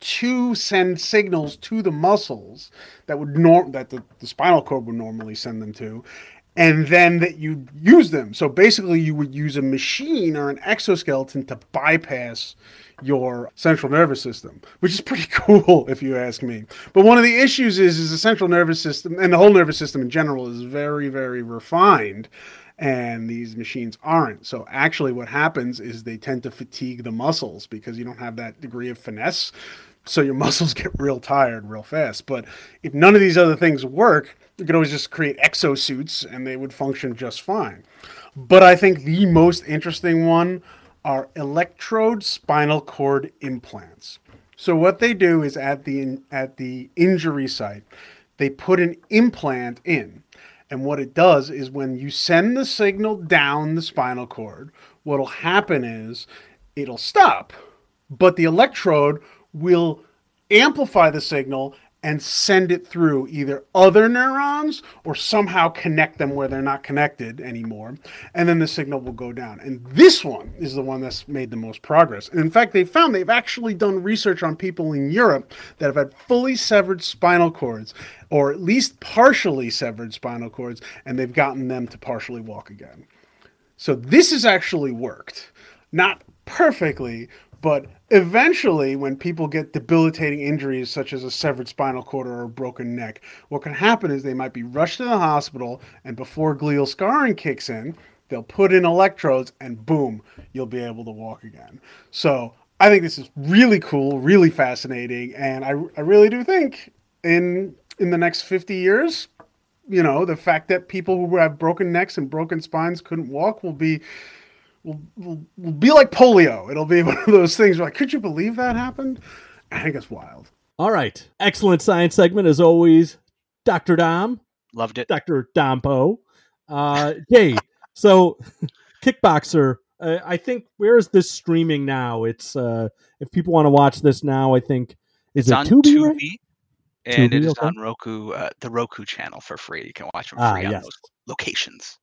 to send signals to the muscles that would norm that the, the spinal cord would normally send them to and then that you use them. So basically, you would use a machine or an exoskeleton to bypass your central nervous system, which is pretty cool if you ask me. But one of the issues is, is the central nervous system and the whole nervous system in general is very, very refined. And these machines aren't. So, actually, what happens is they tend to fatigue the muscles because you don't have that degree of finesse. So, your muscles get real tired real fast. But if none of these other things work, you can always just create exosuits and they would function just fine. But I think the most interesting one are electrode spinal cord implants. So what they do is at the at the injury site, they put an implant in. And what it does is when you send the signal down the spinal cord, what'll happen is it'll stop, but the electrode will amplify the signal and send it through either other neurons or somehow connect them where they're not connected anymore. And then the signal will go down. And this one is the one that's made the most progress. And in fact, they found they've actually done research on people in Europe that have had fully severed spinal cords or at least partially severed spinal cords, and they've gotten them to partially walk again. So this has actually worked. Not perfectly, but eventually, when people get debilitating injuries such as a severed spinal cord or a broken neck, what can happen is they might be rushed to the hospital, and before glial scarring kicks in, they'll put in electrodes, and boom, you'll be able to walk again. So I think this is really cool, really fascinating, and I, I really do think in in the next 50 years, you know, the fact that people who have broken necks and broken spines couldn't walk will be will, will, will be like polio. It'll be one of those things where like, could you believe that happened? I think it's wild. All right. Excellent science segment as always. Dr. Dom. Loved it. Dr. Dompo. Uh, Jay, so Kickboxer, uh, I think, where is this streaming now? It's, uh, if people want to watch this now, I think, is it's it on Tubi? Tubi, right? and Tubi, it is okay. on Roku, uh, the Roku channel for free. You can watch them Ah, free on yes. those locations.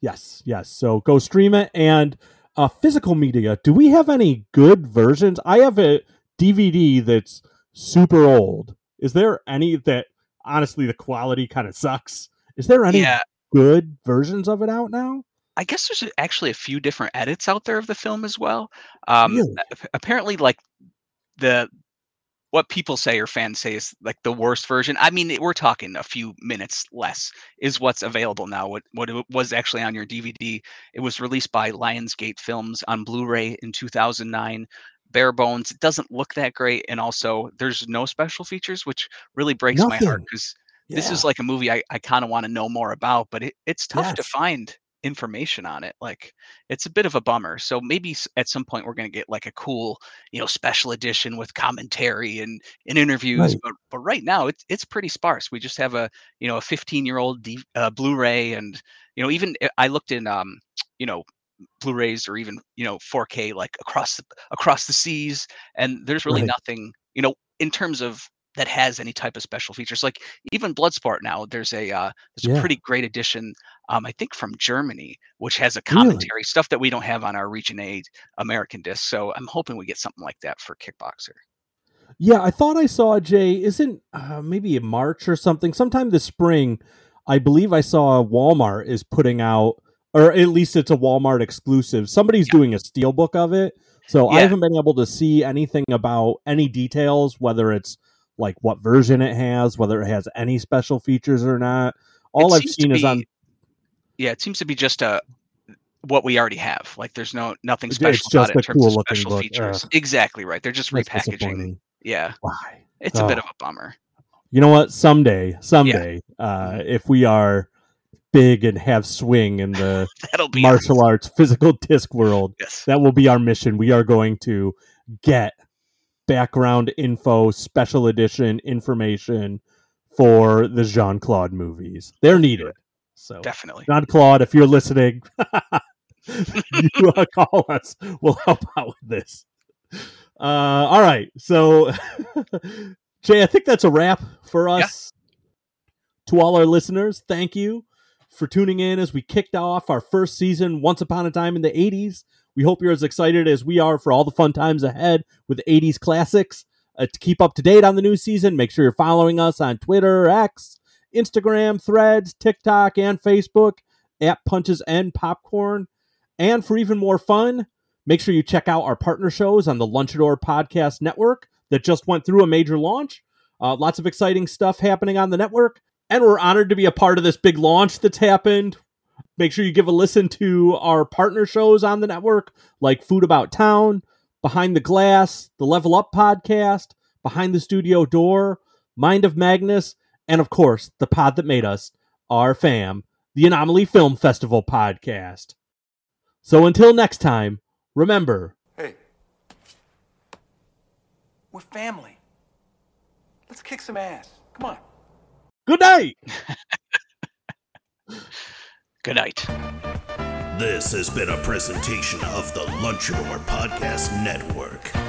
Yes, yes. So go stream it. And uh, physical media, do we have any good versions? I have a DVD that's super old. Is there any that honestly the quality kind of sucks? Is there any Yeah. good versions of it out now? I guess there's actually a few different edits out there of the film as well. Um, Really? Apparently, like the what people say or fans say is like the worst version. I mean, we're talking a few minutes less is what's available now. What what it was actually on your DVD. It was released by Lionsgate Films on Blu-ray in 2009. Bare bones. It doesn't look that great, and also there's no special features, which really breaks my heart Nothing. because this is like a movie I, I kind of want to know more about, but it, it's tough to find information on it. Like it's a bit of a bummer. So maybe at some point we're going to get like a cool, you know, special edition with commentary and, and interviews. Right. But but right now it's it's pretty sparse. We just have a you know a 15 year old D, uh, Blu-ray, and you know even uh, I looked in um you know Blu-rays or even you know 4K like across the across the seas, and there's really Right. nothing you know in terms of that has any type of special features. Like even Bloodsport now, there's a uh, there's Yeah. a pretty great edition, um, I think from Germany, which has a Really? commentary stuff that we don't have on our Region A American disc. So I'm hoping we get something like that for Kickboxer. Yeah, I thought I saw Jay. Isn't uh, maybe in March or something? Sometime this spring, I believe I saw Walmart is putting out, or at least it's a Walmart exclusive. Somebody's doing a steelbook of it, so I haven't been able to see anything about any details, whether it's like what version it has, whether it has any special features or not. All I've seen is on Yeah, it seems to be just a what we already have. Like there's no nothing special about it in terms of cool-looking special book. features. Ugh. Exactly right. They're just repackaging. Yeah, Why? it's a bit of a bummer. You know what? Someday, someday, uh, if we are big and have swing in the That'll be martial arts physical disc world, Yes. that will be our mission. We are going to get background info, special edition information for the Jean Claude movies. They're needed. So, Definitely. Jean Claude, if you're listening, you uh, call us. We'll help out with this. Uh, all right. So, Jay, I think that's a wrap for us. To all our listeners, thank you for tuning in as we kicked off our first season, Once Upon a Time in the 80s. We hope you're as excited as we are for all the fun times ahead with 80s classics. Uh, to keep up to date on the new season, make sure you're following us on Twitter, X, Instagram, Threads, TikTok, and Facebook at Punches and Popcorn. And for even more fun, make sure you check out our partner shows on the Lunchador Podcast Network that just went through a major launch. Uh, lots of exciting stuff happening on the network. And we're honored to be a part of this big launch that's happened. Make sure you give a listen to our partner shows on the network, like Food About Town, Behind the Glass, the Level Up Podcast, Behind the Studio Door, Mind of Magnus, and of course, the pod that made us, our fam, the Anomaly Film Festival Podcast. So until next time, remember Hey. We're family. Let's kick some ass. Come on. good night. Good night. This has been a presentation of the Lunchador Podcast Network.